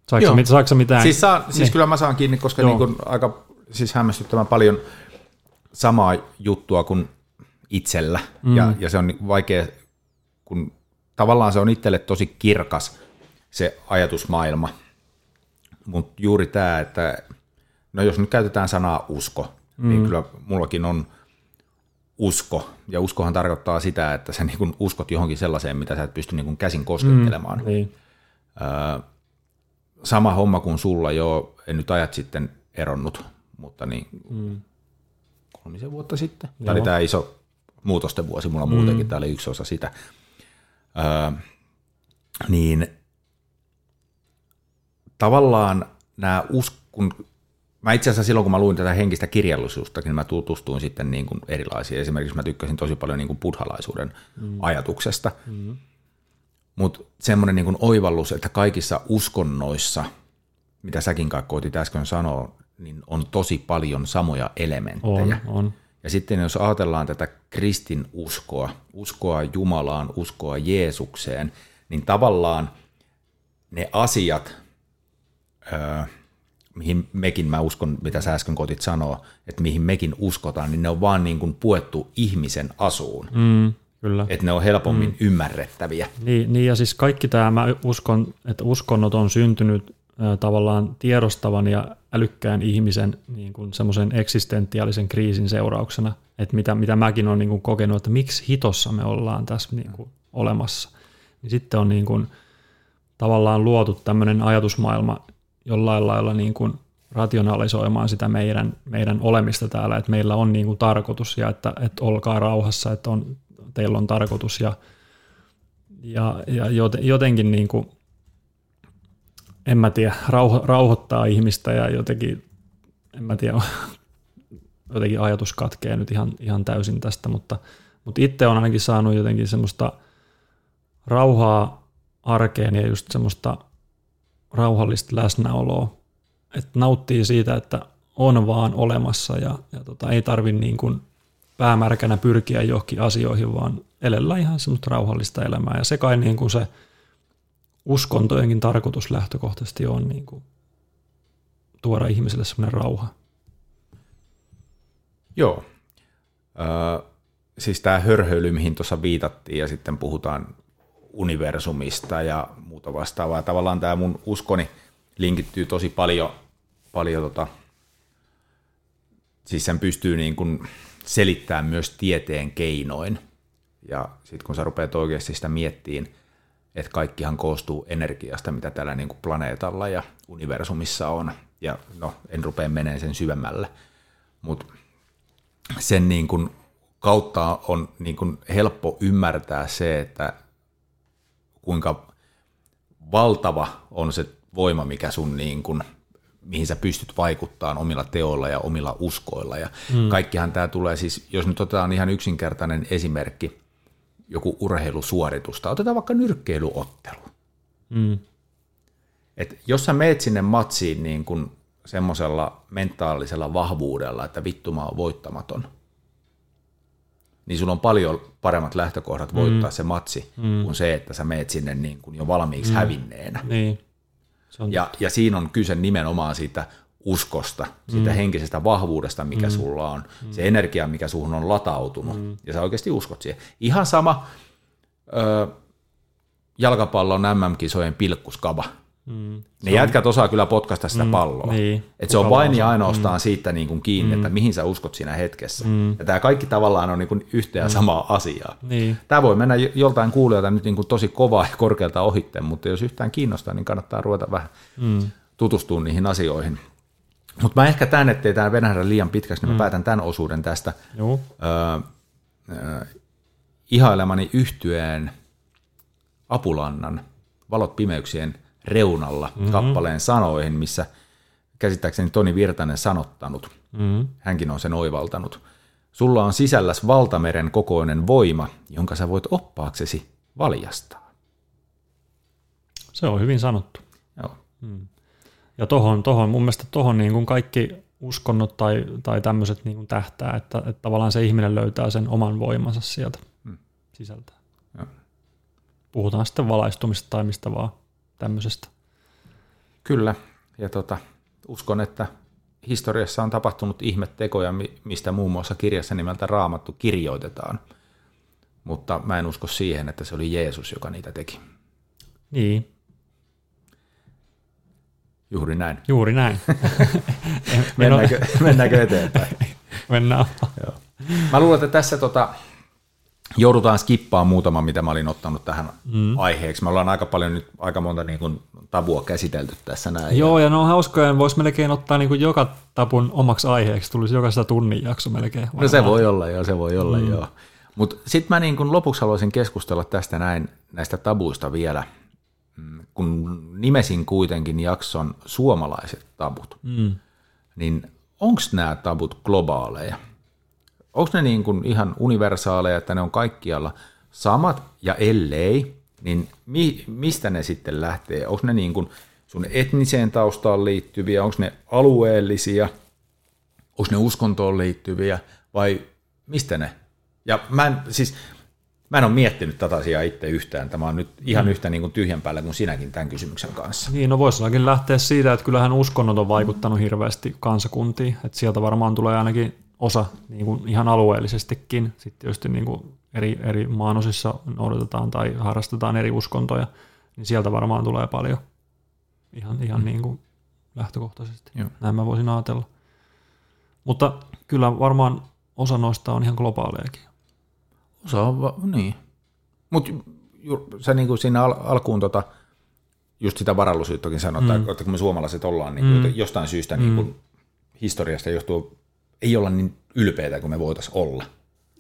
Saatko, Joo. saatko mitään? Siis, saa, siis niin. kyllä mä saan kiinni, koska niin kuin aika siis hämmästyttävän paljon samaa juttua kuin itsellä. Mm. Ja, ja se on vaikea, kun tavallaan se on itselle tosi kirkas se ajatusmaailma. Mutta juuri tämä, että no jos nyt käytetään sanaa usko, niin mm. niin kyllä mullakin on – usko, ja uskohan tarkoittaa sitä, että sä niin uskot johonkin sellaiseen, mitä sä et pysty niin käsin koskettelemaan. Mm, niin. sama homma kuin sulla jo, en nyt ajat sitten eronnut, mutta niin mm. kolmisen vuotta sitten. Joo. Tämä oli tämä iso muutosten vuosi, mulla mm. muutenkin, tämä oli yksi osa sitä. Öö, niin tavallaan nämä uskon, Mä itse asiassa silloin, kun mä luin tätä henkistä kirjallisuutta, niin mä tutustuin sitten niin kuin erilaisiin. Esimerkiksi mä tykkäsin tosi paljon niin kuin buddhalaisuuden mm. ajatuksesta. Mm. Mutta semmoinen niin oivallus, että kaikissa uskonnoissa, mitä säkin kai koitit äsken sanoa, niin on tosi paljon samoja elementtejä. On, on. Ja sitten jos ajatellaan tätä kristin uskoa, uskoa Jumalaan, uskoa Jeesukseen, niin tavallaan ne asiat, öö, mihin mekin, mä uskon, mitä sä äsken kotit sanoa, että mihin mekin uskotaan, niin ne on vaan niin kuin puettu ihmisen asuun. Mm, kyllä. Että ne on helpommin mm. ymmärrettäviä. Niin, niin, ja siis kaikki tämä, mä uskon, että uskonnot on syntynyt tavallaan tiedostavan ja älykkään ihmisen niin kuin semmoisen eksistentiaalisen kriisin seurauksena, että mitä, mitä mäkin olen niin kuin kokenut, että miksi hitossa me ollaan tässä niin kuin olemassa. Niin sitten on niin kuin, tavallaan luotu tämmöinen ajatusmaailma, jollain lailla niin kuin rationalisoimaan sitä meidän, meidän olemista täällä, että meillä on niin kuin tarkoitus ja että, että olkaa rauhassa, että on, teillä on tarkoitus ja, ja, ja jotenkin niin kuin, en mä tiedä, rauho, rauhoittaa ihmistä ja jotenkin, en mä tiedä, jotenkin ajatus katkee nyt ihan, ihan täysin tästä, mutta, mutta itse on ainakin saanut jotenkin semmoista rauhaa arkeen ja just semmoista rauhallista läsnäoloa, että nauttii siitä, että on vaan olemassa ja, ja tota, ei tarvi niin kuin päämärkänä pyrkiä johonkin asioihin, vaan elellä ihan semmoista rauhallista elämää. Ja se kai niin kuin se uskontojenkin tarkoitus lähtökohtaisesti on niin kuin tuoda ihmiselle semmoinen rauha. Joo. Ö, siis tämä hörhöily, mihin tuossa viitattiin, ja sitten puhutaan universumista ja muuta vastaavaa. Tavallaan tämä mun uskoni linkittyy tosi paljon, paljon tota, siis sen pystyy niin kuin selittämään myös tieteen keinoin. Ja sitten kun sä rupeat oikeasti sitä miettiin, että kaikkihan koostuu energiasta, mitä tällä niin kuin planeetalla ja universumissa on. Ja no, en rupea meneen sen syvemmälle, mutta sen niin kuin kautta on niin kuin helppo ymmärtää se, että kuinka valtava on se voima, mikä sun niin kuin, mihin sä pystyt vaikuttamaan omilla teoilla ja omilla uskoilla. Ja mm. kaikkihan tämä tulee siis, jos nyt otetaan ihan yksinkertainen esimerkki, joku urheilusuoritus, tai otetaan vaikka nyrkkeilyottelu. Mm. että jos sä meet sinne matsiin niin kuin semmoisella mentaalisella vahvuudella, että vittu mä oon voittamaton, niin sulla on paljon paremmat lähtökohdat voittaa mm. se matsi mm. kuin se, että sä meet sinne niin kuin jo valmiiksi mm. hävinneenä. Niin. Se on... ja, ja siinä on kyse nimenomaan siitä uskosta, siitä mm. henkisestä vahvuudesta, mikä mm. sulla on, mm. se energia, mikä suhun on latautunut, mm. ja sä oikeasti uskot siihen. Ihan sama ö, jalkapallon MM-kisojen pilkkuskaba. Mm. Ne on... jätkät osaa kyllä potkasta sitä mm. palloa. Niin. Et se on vain ja ainoastaan mm. siitä niin kuin kiinni, mm. että mihin sä uskot siinä hetkessä. Mm. Ja tämä kaikki tavallaan on niin kuin yhtä ja mm. samaa asiaa. Niin. Tämä voi mennä joltain kuulijoilta nyt niin kuin tosi kovaa ja korkealta ohitte, mutta jos yhtään kiinnostaa, niin kannattaa ruveta vähän mm. tutustua niihin asioihin. Mutta mä ehkä tämän, ettei tämä venähdä liian pitkäksi, niin mä mm. päätän tämän osuuden tästä Joo. Öö, öö, ihailemani yhtyeen Apulannan Valot pimeyksien reunalla mm-hmm. kappaleen sanoihin, missä käsittääkseni Toni Virtanen sanottanut. Mm-hmm. Hänkin on sen oivaltanut. Sulla on sisälläs valtameren kokoinen voima, jonka sä voit oppaaksesi valjastaa. Se on hyvin sanottu. Joo. Mm. Ja tohon, tohon, mun mielestä tohon niin kuin kaikki uskonnot tai, tai tämmöiset niin kuin tähtää, että, että tavallaan se ihminen löytää sen oman voimansa sieltä hmm. sisältä. Ja. Puhutaan sitten valaistumista tai mistä vaan tämmöisestä. Kyllä, ja tota, uskon, että historiassa on tapahtunut ihmettekoja, mistä muun muassa kirjassa nimeltä Raamattu kirjoitetaan, mutta mä en usko siihen, että se oli Jeesus, joka niitä teki. Niin, Juuri näin. Juuri näin. mennäänkö, mennäänkö eteenpäin? Mennään. Joo. Mä luulen, että tässä tota, joudutaan skippaamaan muutama, mitä mä olin ottanut tähän mm. aiheeksi. Me ollaan aika paljon nyt, aika monta niin kuin, tabua käsitelty tässä näin. Joo, ja ne on hauskoja. Voisi melkein ottaa niin kuin joka tabun omaksi aiheeksi. Tulisi jokaisesta tunnin jakso melkein. Varmaan. No se voi olla, joo, se voi olla, mm. joo. Mutta sitten mä niin kuin lopuksi haluaisin keskustella tästä näin, näistä tabuista vielä – kun nimesin kuitenkin jakson suomalaiset tabut, mm. niin onko nämä tabut globaaleja? Onko ne niin kuin ihan universaaleja, että ne on kaikkialla samat, ja ellei, niin mi, mistä ne sitten lähtee? Onko ne niin kuin sun etniseen taustaan liittyviä, onko ne alueellisia, onko ne uskontoon liittyviä, vai mistä ne? Ja mä en, siis Mä en ole miettinyt tätä asiaa itse yhtään. Tämä on nyt ihan mm. yhtä niin kuin tyhjän päällä kuin sinäkin tämän kysymyksen kanssa. Niin, no voisi lähteä siitä, että kyllähän uskonnot on vaikuttanut hirveästi kansakuntiin. Että sieltä varmaan tulee ainakin osa niin kuin ihan alueellisestikin. Sitten tietysti niin kuin eri, eri maanosissa noudatetaan tai harrastetaan eri uskontoja, niin sieltä varmaan tulee paljon ihan, ihan mm. niin kuin lähtökohtaisesti. Joo. Näin mä voisin ajatella. Mutta kyllä varmaan osa noista on ihan globaalejakin. Osa on, va- niin. Mutta sä niin kuin siinä al- alkuun tota, just sitä varallisuuttakin sanotaan, mm. että kun me suomalaiset ollaan niin kuin, mm. jostain syystä niin kuin, mm. historiasta johtuu, ei olla niin ylpeitä kuin me voitaisiin olla.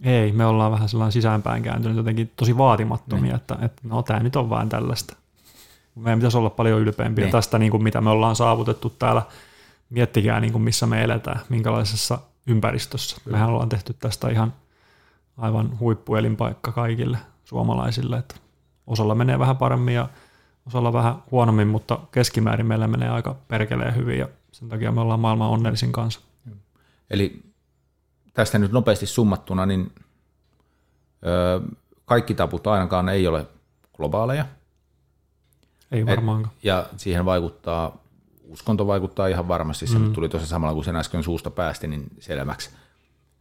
Ei, me ollaan vähän sellainen sisäänpäin kääntynyt jotenkin tosi vaatimattomia, niin. että, että no tämä nyt on vain tällaista. Meidän pitäisi olla paljon ylpeämpiä niin. tästä, niin kuin mitä me ollaan saavutettu täällä. Miettikää, niin kuin missä me eletään, minkälaisessa ympäristössä. Kyllä. Mehän ollaan tehty tästä ihan aivan huippuelinpaikka kaikille suomalaisille. Että osalla menee vähän paremmin ja osalla vähän huonommin, mutta keskimäärin meillä menee aika perkeleen hyvin ja sen takia me ollaan maailman onnellisin kanssa. Eli tästä nyt nopeasti summattuna, niin kaikki taput ainakaan ei ole globaaleja. Ei varmaankaan. Et, ja siihen vaikuttaa, uskonto vaikuttaa ihan varmasti, se mm. tuli tuossa samalla kuin sen äsken suusta päästi, niin selväksi.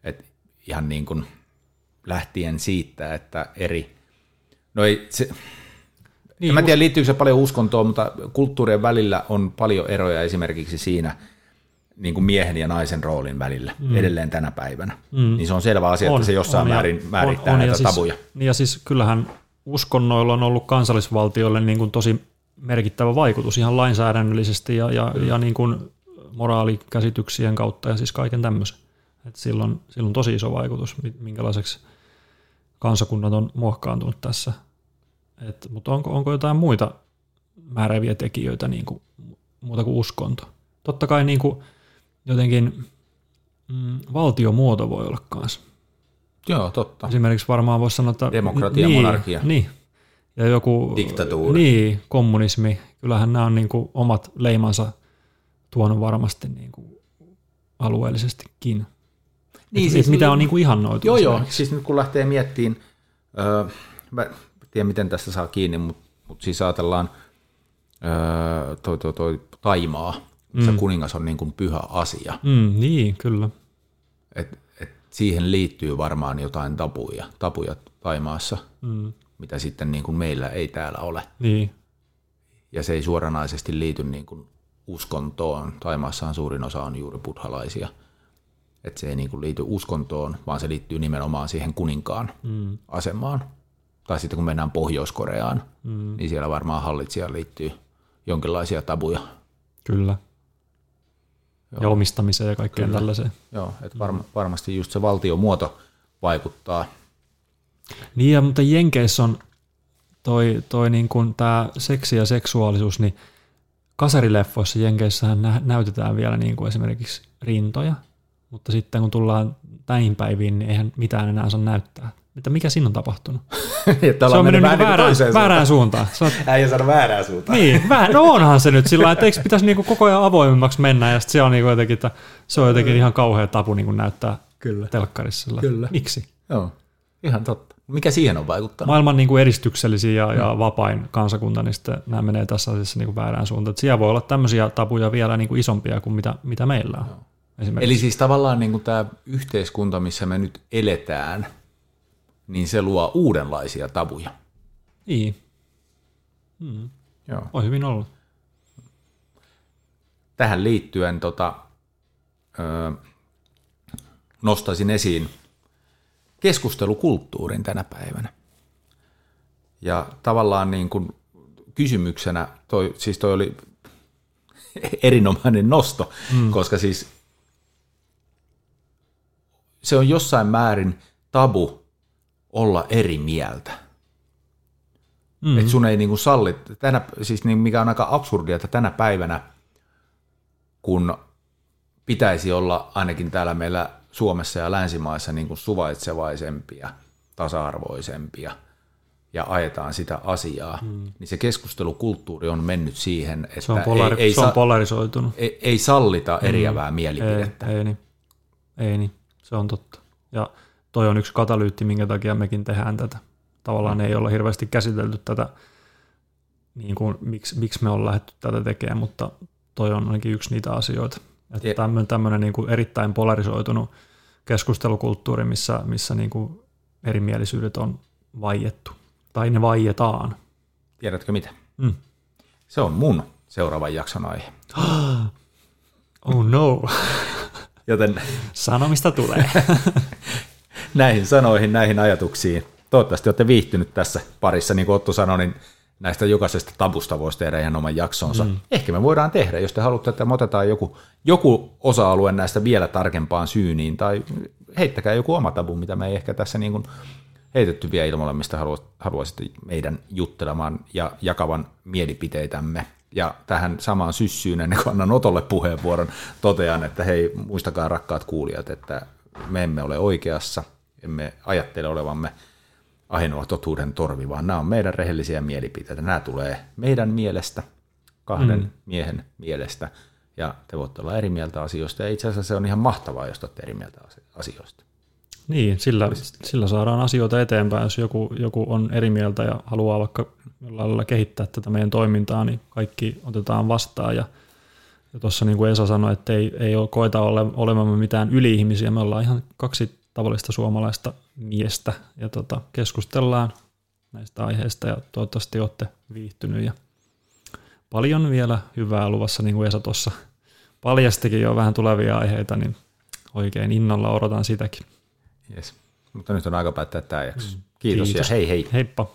Et ihan niin kuin – lähtien siitä, että eri, no ei se, niin, en mä tiedä liittyykö se paljon uskontoon, mutta kulttuurien välillä on paljon eroja esimerkiksi siinä, niin kuin miehen ja naisen roolin välillä mm. edelleen tänä päivänä. Mm. Niin se on selvä asia, on, että se jossain on, määrin määrittää on, on, näitä ja tabuja. Siis, niin ja siis kyllähän uskonnoilla on ollut kansallisvaltioille niin kuin tosi merkittävä vaikutus ihan lainsäädännöllisesti ja, ja, ja niin kuin moraalikäsityksien kautta ja siis kaiken tämmöisen. Et silloin, silloin tosi iso vaikutus, minkälaiseksi kansakunnat on muokkaantunut tässä. Et, mutta onko, onko jotain muita määräviä tekijöitä niin kuin, muuta kuin uskonto? Totta kai niin kuin, jotenkin mm, valtiomuoto voi olla kanssa. Joo, totta. Esimerkiksi varmaan voisi sanoa, että... Demokratia, niin, monarkia. Niin, ja joku... Diktatuuri. Niin, kommunismi. Kyllähän nämä on niin kuin omat leimansa tuonut varmasti niin kuin alueellisestikin. Niin, et, siis, et mitä on niin kuin ihannoitu. Joo, joo. Siis nyt kun lähtee miettimään, öö, mä tiedän miten tästä saa kiinni, mutta mut siis ajatellaan öö, toi, toi, toi Taimaa, mm. se kuningas on niin kuin pyhä asia. Mm, niin, kyllä. Et, et siihen liittyy varmaan jotain tapuja, tapuja Taimaassa, mm. mitä sitten niin kuin meillä ei täällä ole. Niin. Ja se ei suoranaisesti liity niin kuin uskontoon. Taimaassahan suurin osa on juuri buddhalaisia. Että se ei niin kuin liity uskontoon, vaan se liittyy nimenomaan siihen kuninkaan mm. asemaan. Tai sitten kun mennään Pohjois-Koreaan, mm. niin siellä varmaan hallitsija liittyy jonkinlaisia tabuja. Kyllä. Joo. Ja omistamiseen ja kaikkeen Kyllä. tällaiseen. Joo, että varma, varmasti just se valtiomuoto vaikuttaa. Niin, ja, mutta Jenkeissä on toi, toi niin kuin tämä seksi ja seksuaalisuus, niin kasarileffoissa Jenkeissähän nä- näytetään vielä niin kuin esimerkiksi rintoja, mutta sitten kun tullaan näihin päiviin, niin eihän mitään enää saa näyttää. Mitä, mikä siinä on tapahtunut? se on mennyt niin väärään, väärään suuntaan. suuntaan. Äijä saada väärään suuntaan. Niin, väh, no onhan se nyt sillä että eikö pitäisi niinku koko ajan avoimemmaksi mennä, ja se on, niinku jotenkin, että se on jotenkin ihan kauhea tapu niinku näyttää Kyllä. telkkarissa. Kyllä. Miksi? Joo, ihan totta. Mikä siihen on vaikuttanut? Maailman niin kuin edistyksellisiä ja, ja vapain kansakunta, niin sitten nämä menee tässä asiassa niin kuin väärään suuntaan. Että siellä voi olla tämmöisiä tapuja vielä niin kuin isompia kuin mitä, mitä meillä on. Eli siis tavallaan niin kuin tämä yhteiskunta, missä me nyt eletään, niin se luo uudenlaisia tabuja. Niin. Hmm. Joo. On hyvin ollut. Tähän liittyen tota, ö, nostaisin esiin keskustelukulttuurin tänä päivänä. Ja tavallaan niin kuin kysymyksenä, toi, siis toi oli erinomainen nosto, mm. koska siis se on jossain määrin tabu olla eri mieltä. Mm. Että sun ei niin kuin salli, tänä, siis niin mikä on aika absurdia, että tänä päivänä, kun pitäisi olla ainakin täällä meillä Suomessa ja länsimaissa niin kuin suvaitsevaisempia, tasa-arvoisempia ja ajetaan sitä asiaa, hmm. niin se keskustelukulttuuri on mennyt siihen, että se on, polari- ei, ei, se on polarisoitunut. Ei, ei sallita hmm. eriävää hmm. mielipidettä. Ei, ei, niin. ei niin, se on totta. Ja toi on yksi katalyytti, minkä takia mekin tehdään tätä. Tavallaan hmm. ei olla hirveästi käsitelty tätä, niin kuin, miksi, miksi me on lähdetty tätä tekemään, mutta toi on ainakin yksi niitä asioita. Että tämmöinen, tämmöinen niin kuin erittäin polarisoitunut keskustelukulttuuri, missä, missä niin kuin erimielisyydet on vaiettu. Tai ne vaietaan. Tiedätkö mitä? Mm. Se on mun seuraavan jakson aihe. oh no. Joten sanomista tulee. näihin sanoihin, näihin ajatuksiin. Toivottavasti olette viihtynyt tässä parissa, niin kuin Otto sanoi, niin näistä jokaisesta tabusta voisi tehdä ihan oman jaksonsa. Mm. Ehkä me voidaan tehdä, jos te haluatte, että me otetaan joku, joku osa-alue näistä vielä tarkempaan syyniin, tai heittäkää joku oma tabu, mitä me ei ehkä tässä niin kuin heitetty vielä ilmoille, mistä haluaisitte meidän juttelemaan ja jakavan mielipiteitämme. Ja tähän samaan syssyyn, ennen kuin annan Otolle puheenvuoron, totean, että hei, muistakaa rakkaat kuulijat, että me emme ole oikeassa, emme ajattele olevamme ainoa totuuden torvi, vaan nämä on meidän rehellisiä mielipiteitä. Nämä tulee meidän mielestä, kahden mm. miehen mielestä, ja te voitte olla eri mieltä asioista, ja itse asiassa se on ihan mahtavaa, jos olette eri mieltä asioista. Niin, sillä, sillä saadaan asioita eteenpäin, jos joku, joku on eri mieltä ja haluaa vaikka jollain lailla kehittää tätä meidän toimintaa, niin kaikki otetaan vastaan, ja ja tuossa niin kuin Esa sanoi, että ei, ei ole koeta ole, olemamme mitään yli-ihmisiä, me ollaan ihan kaksi tavallista suomalaista miestä ja tota, keskustellaan näistä aiheista ja toivottavasti olette viihtynyt. Ja paljon vielä hyvää luvassa, niin kuin Esa tuossa paljastikin jo vähän tulevia aiheita, niin oikein innolla odotan sitäkin. Yes. Mutta nyt on aika päättää tämä jakso. Mm. Kiitos, Kiitos ja hei hei. Heippa.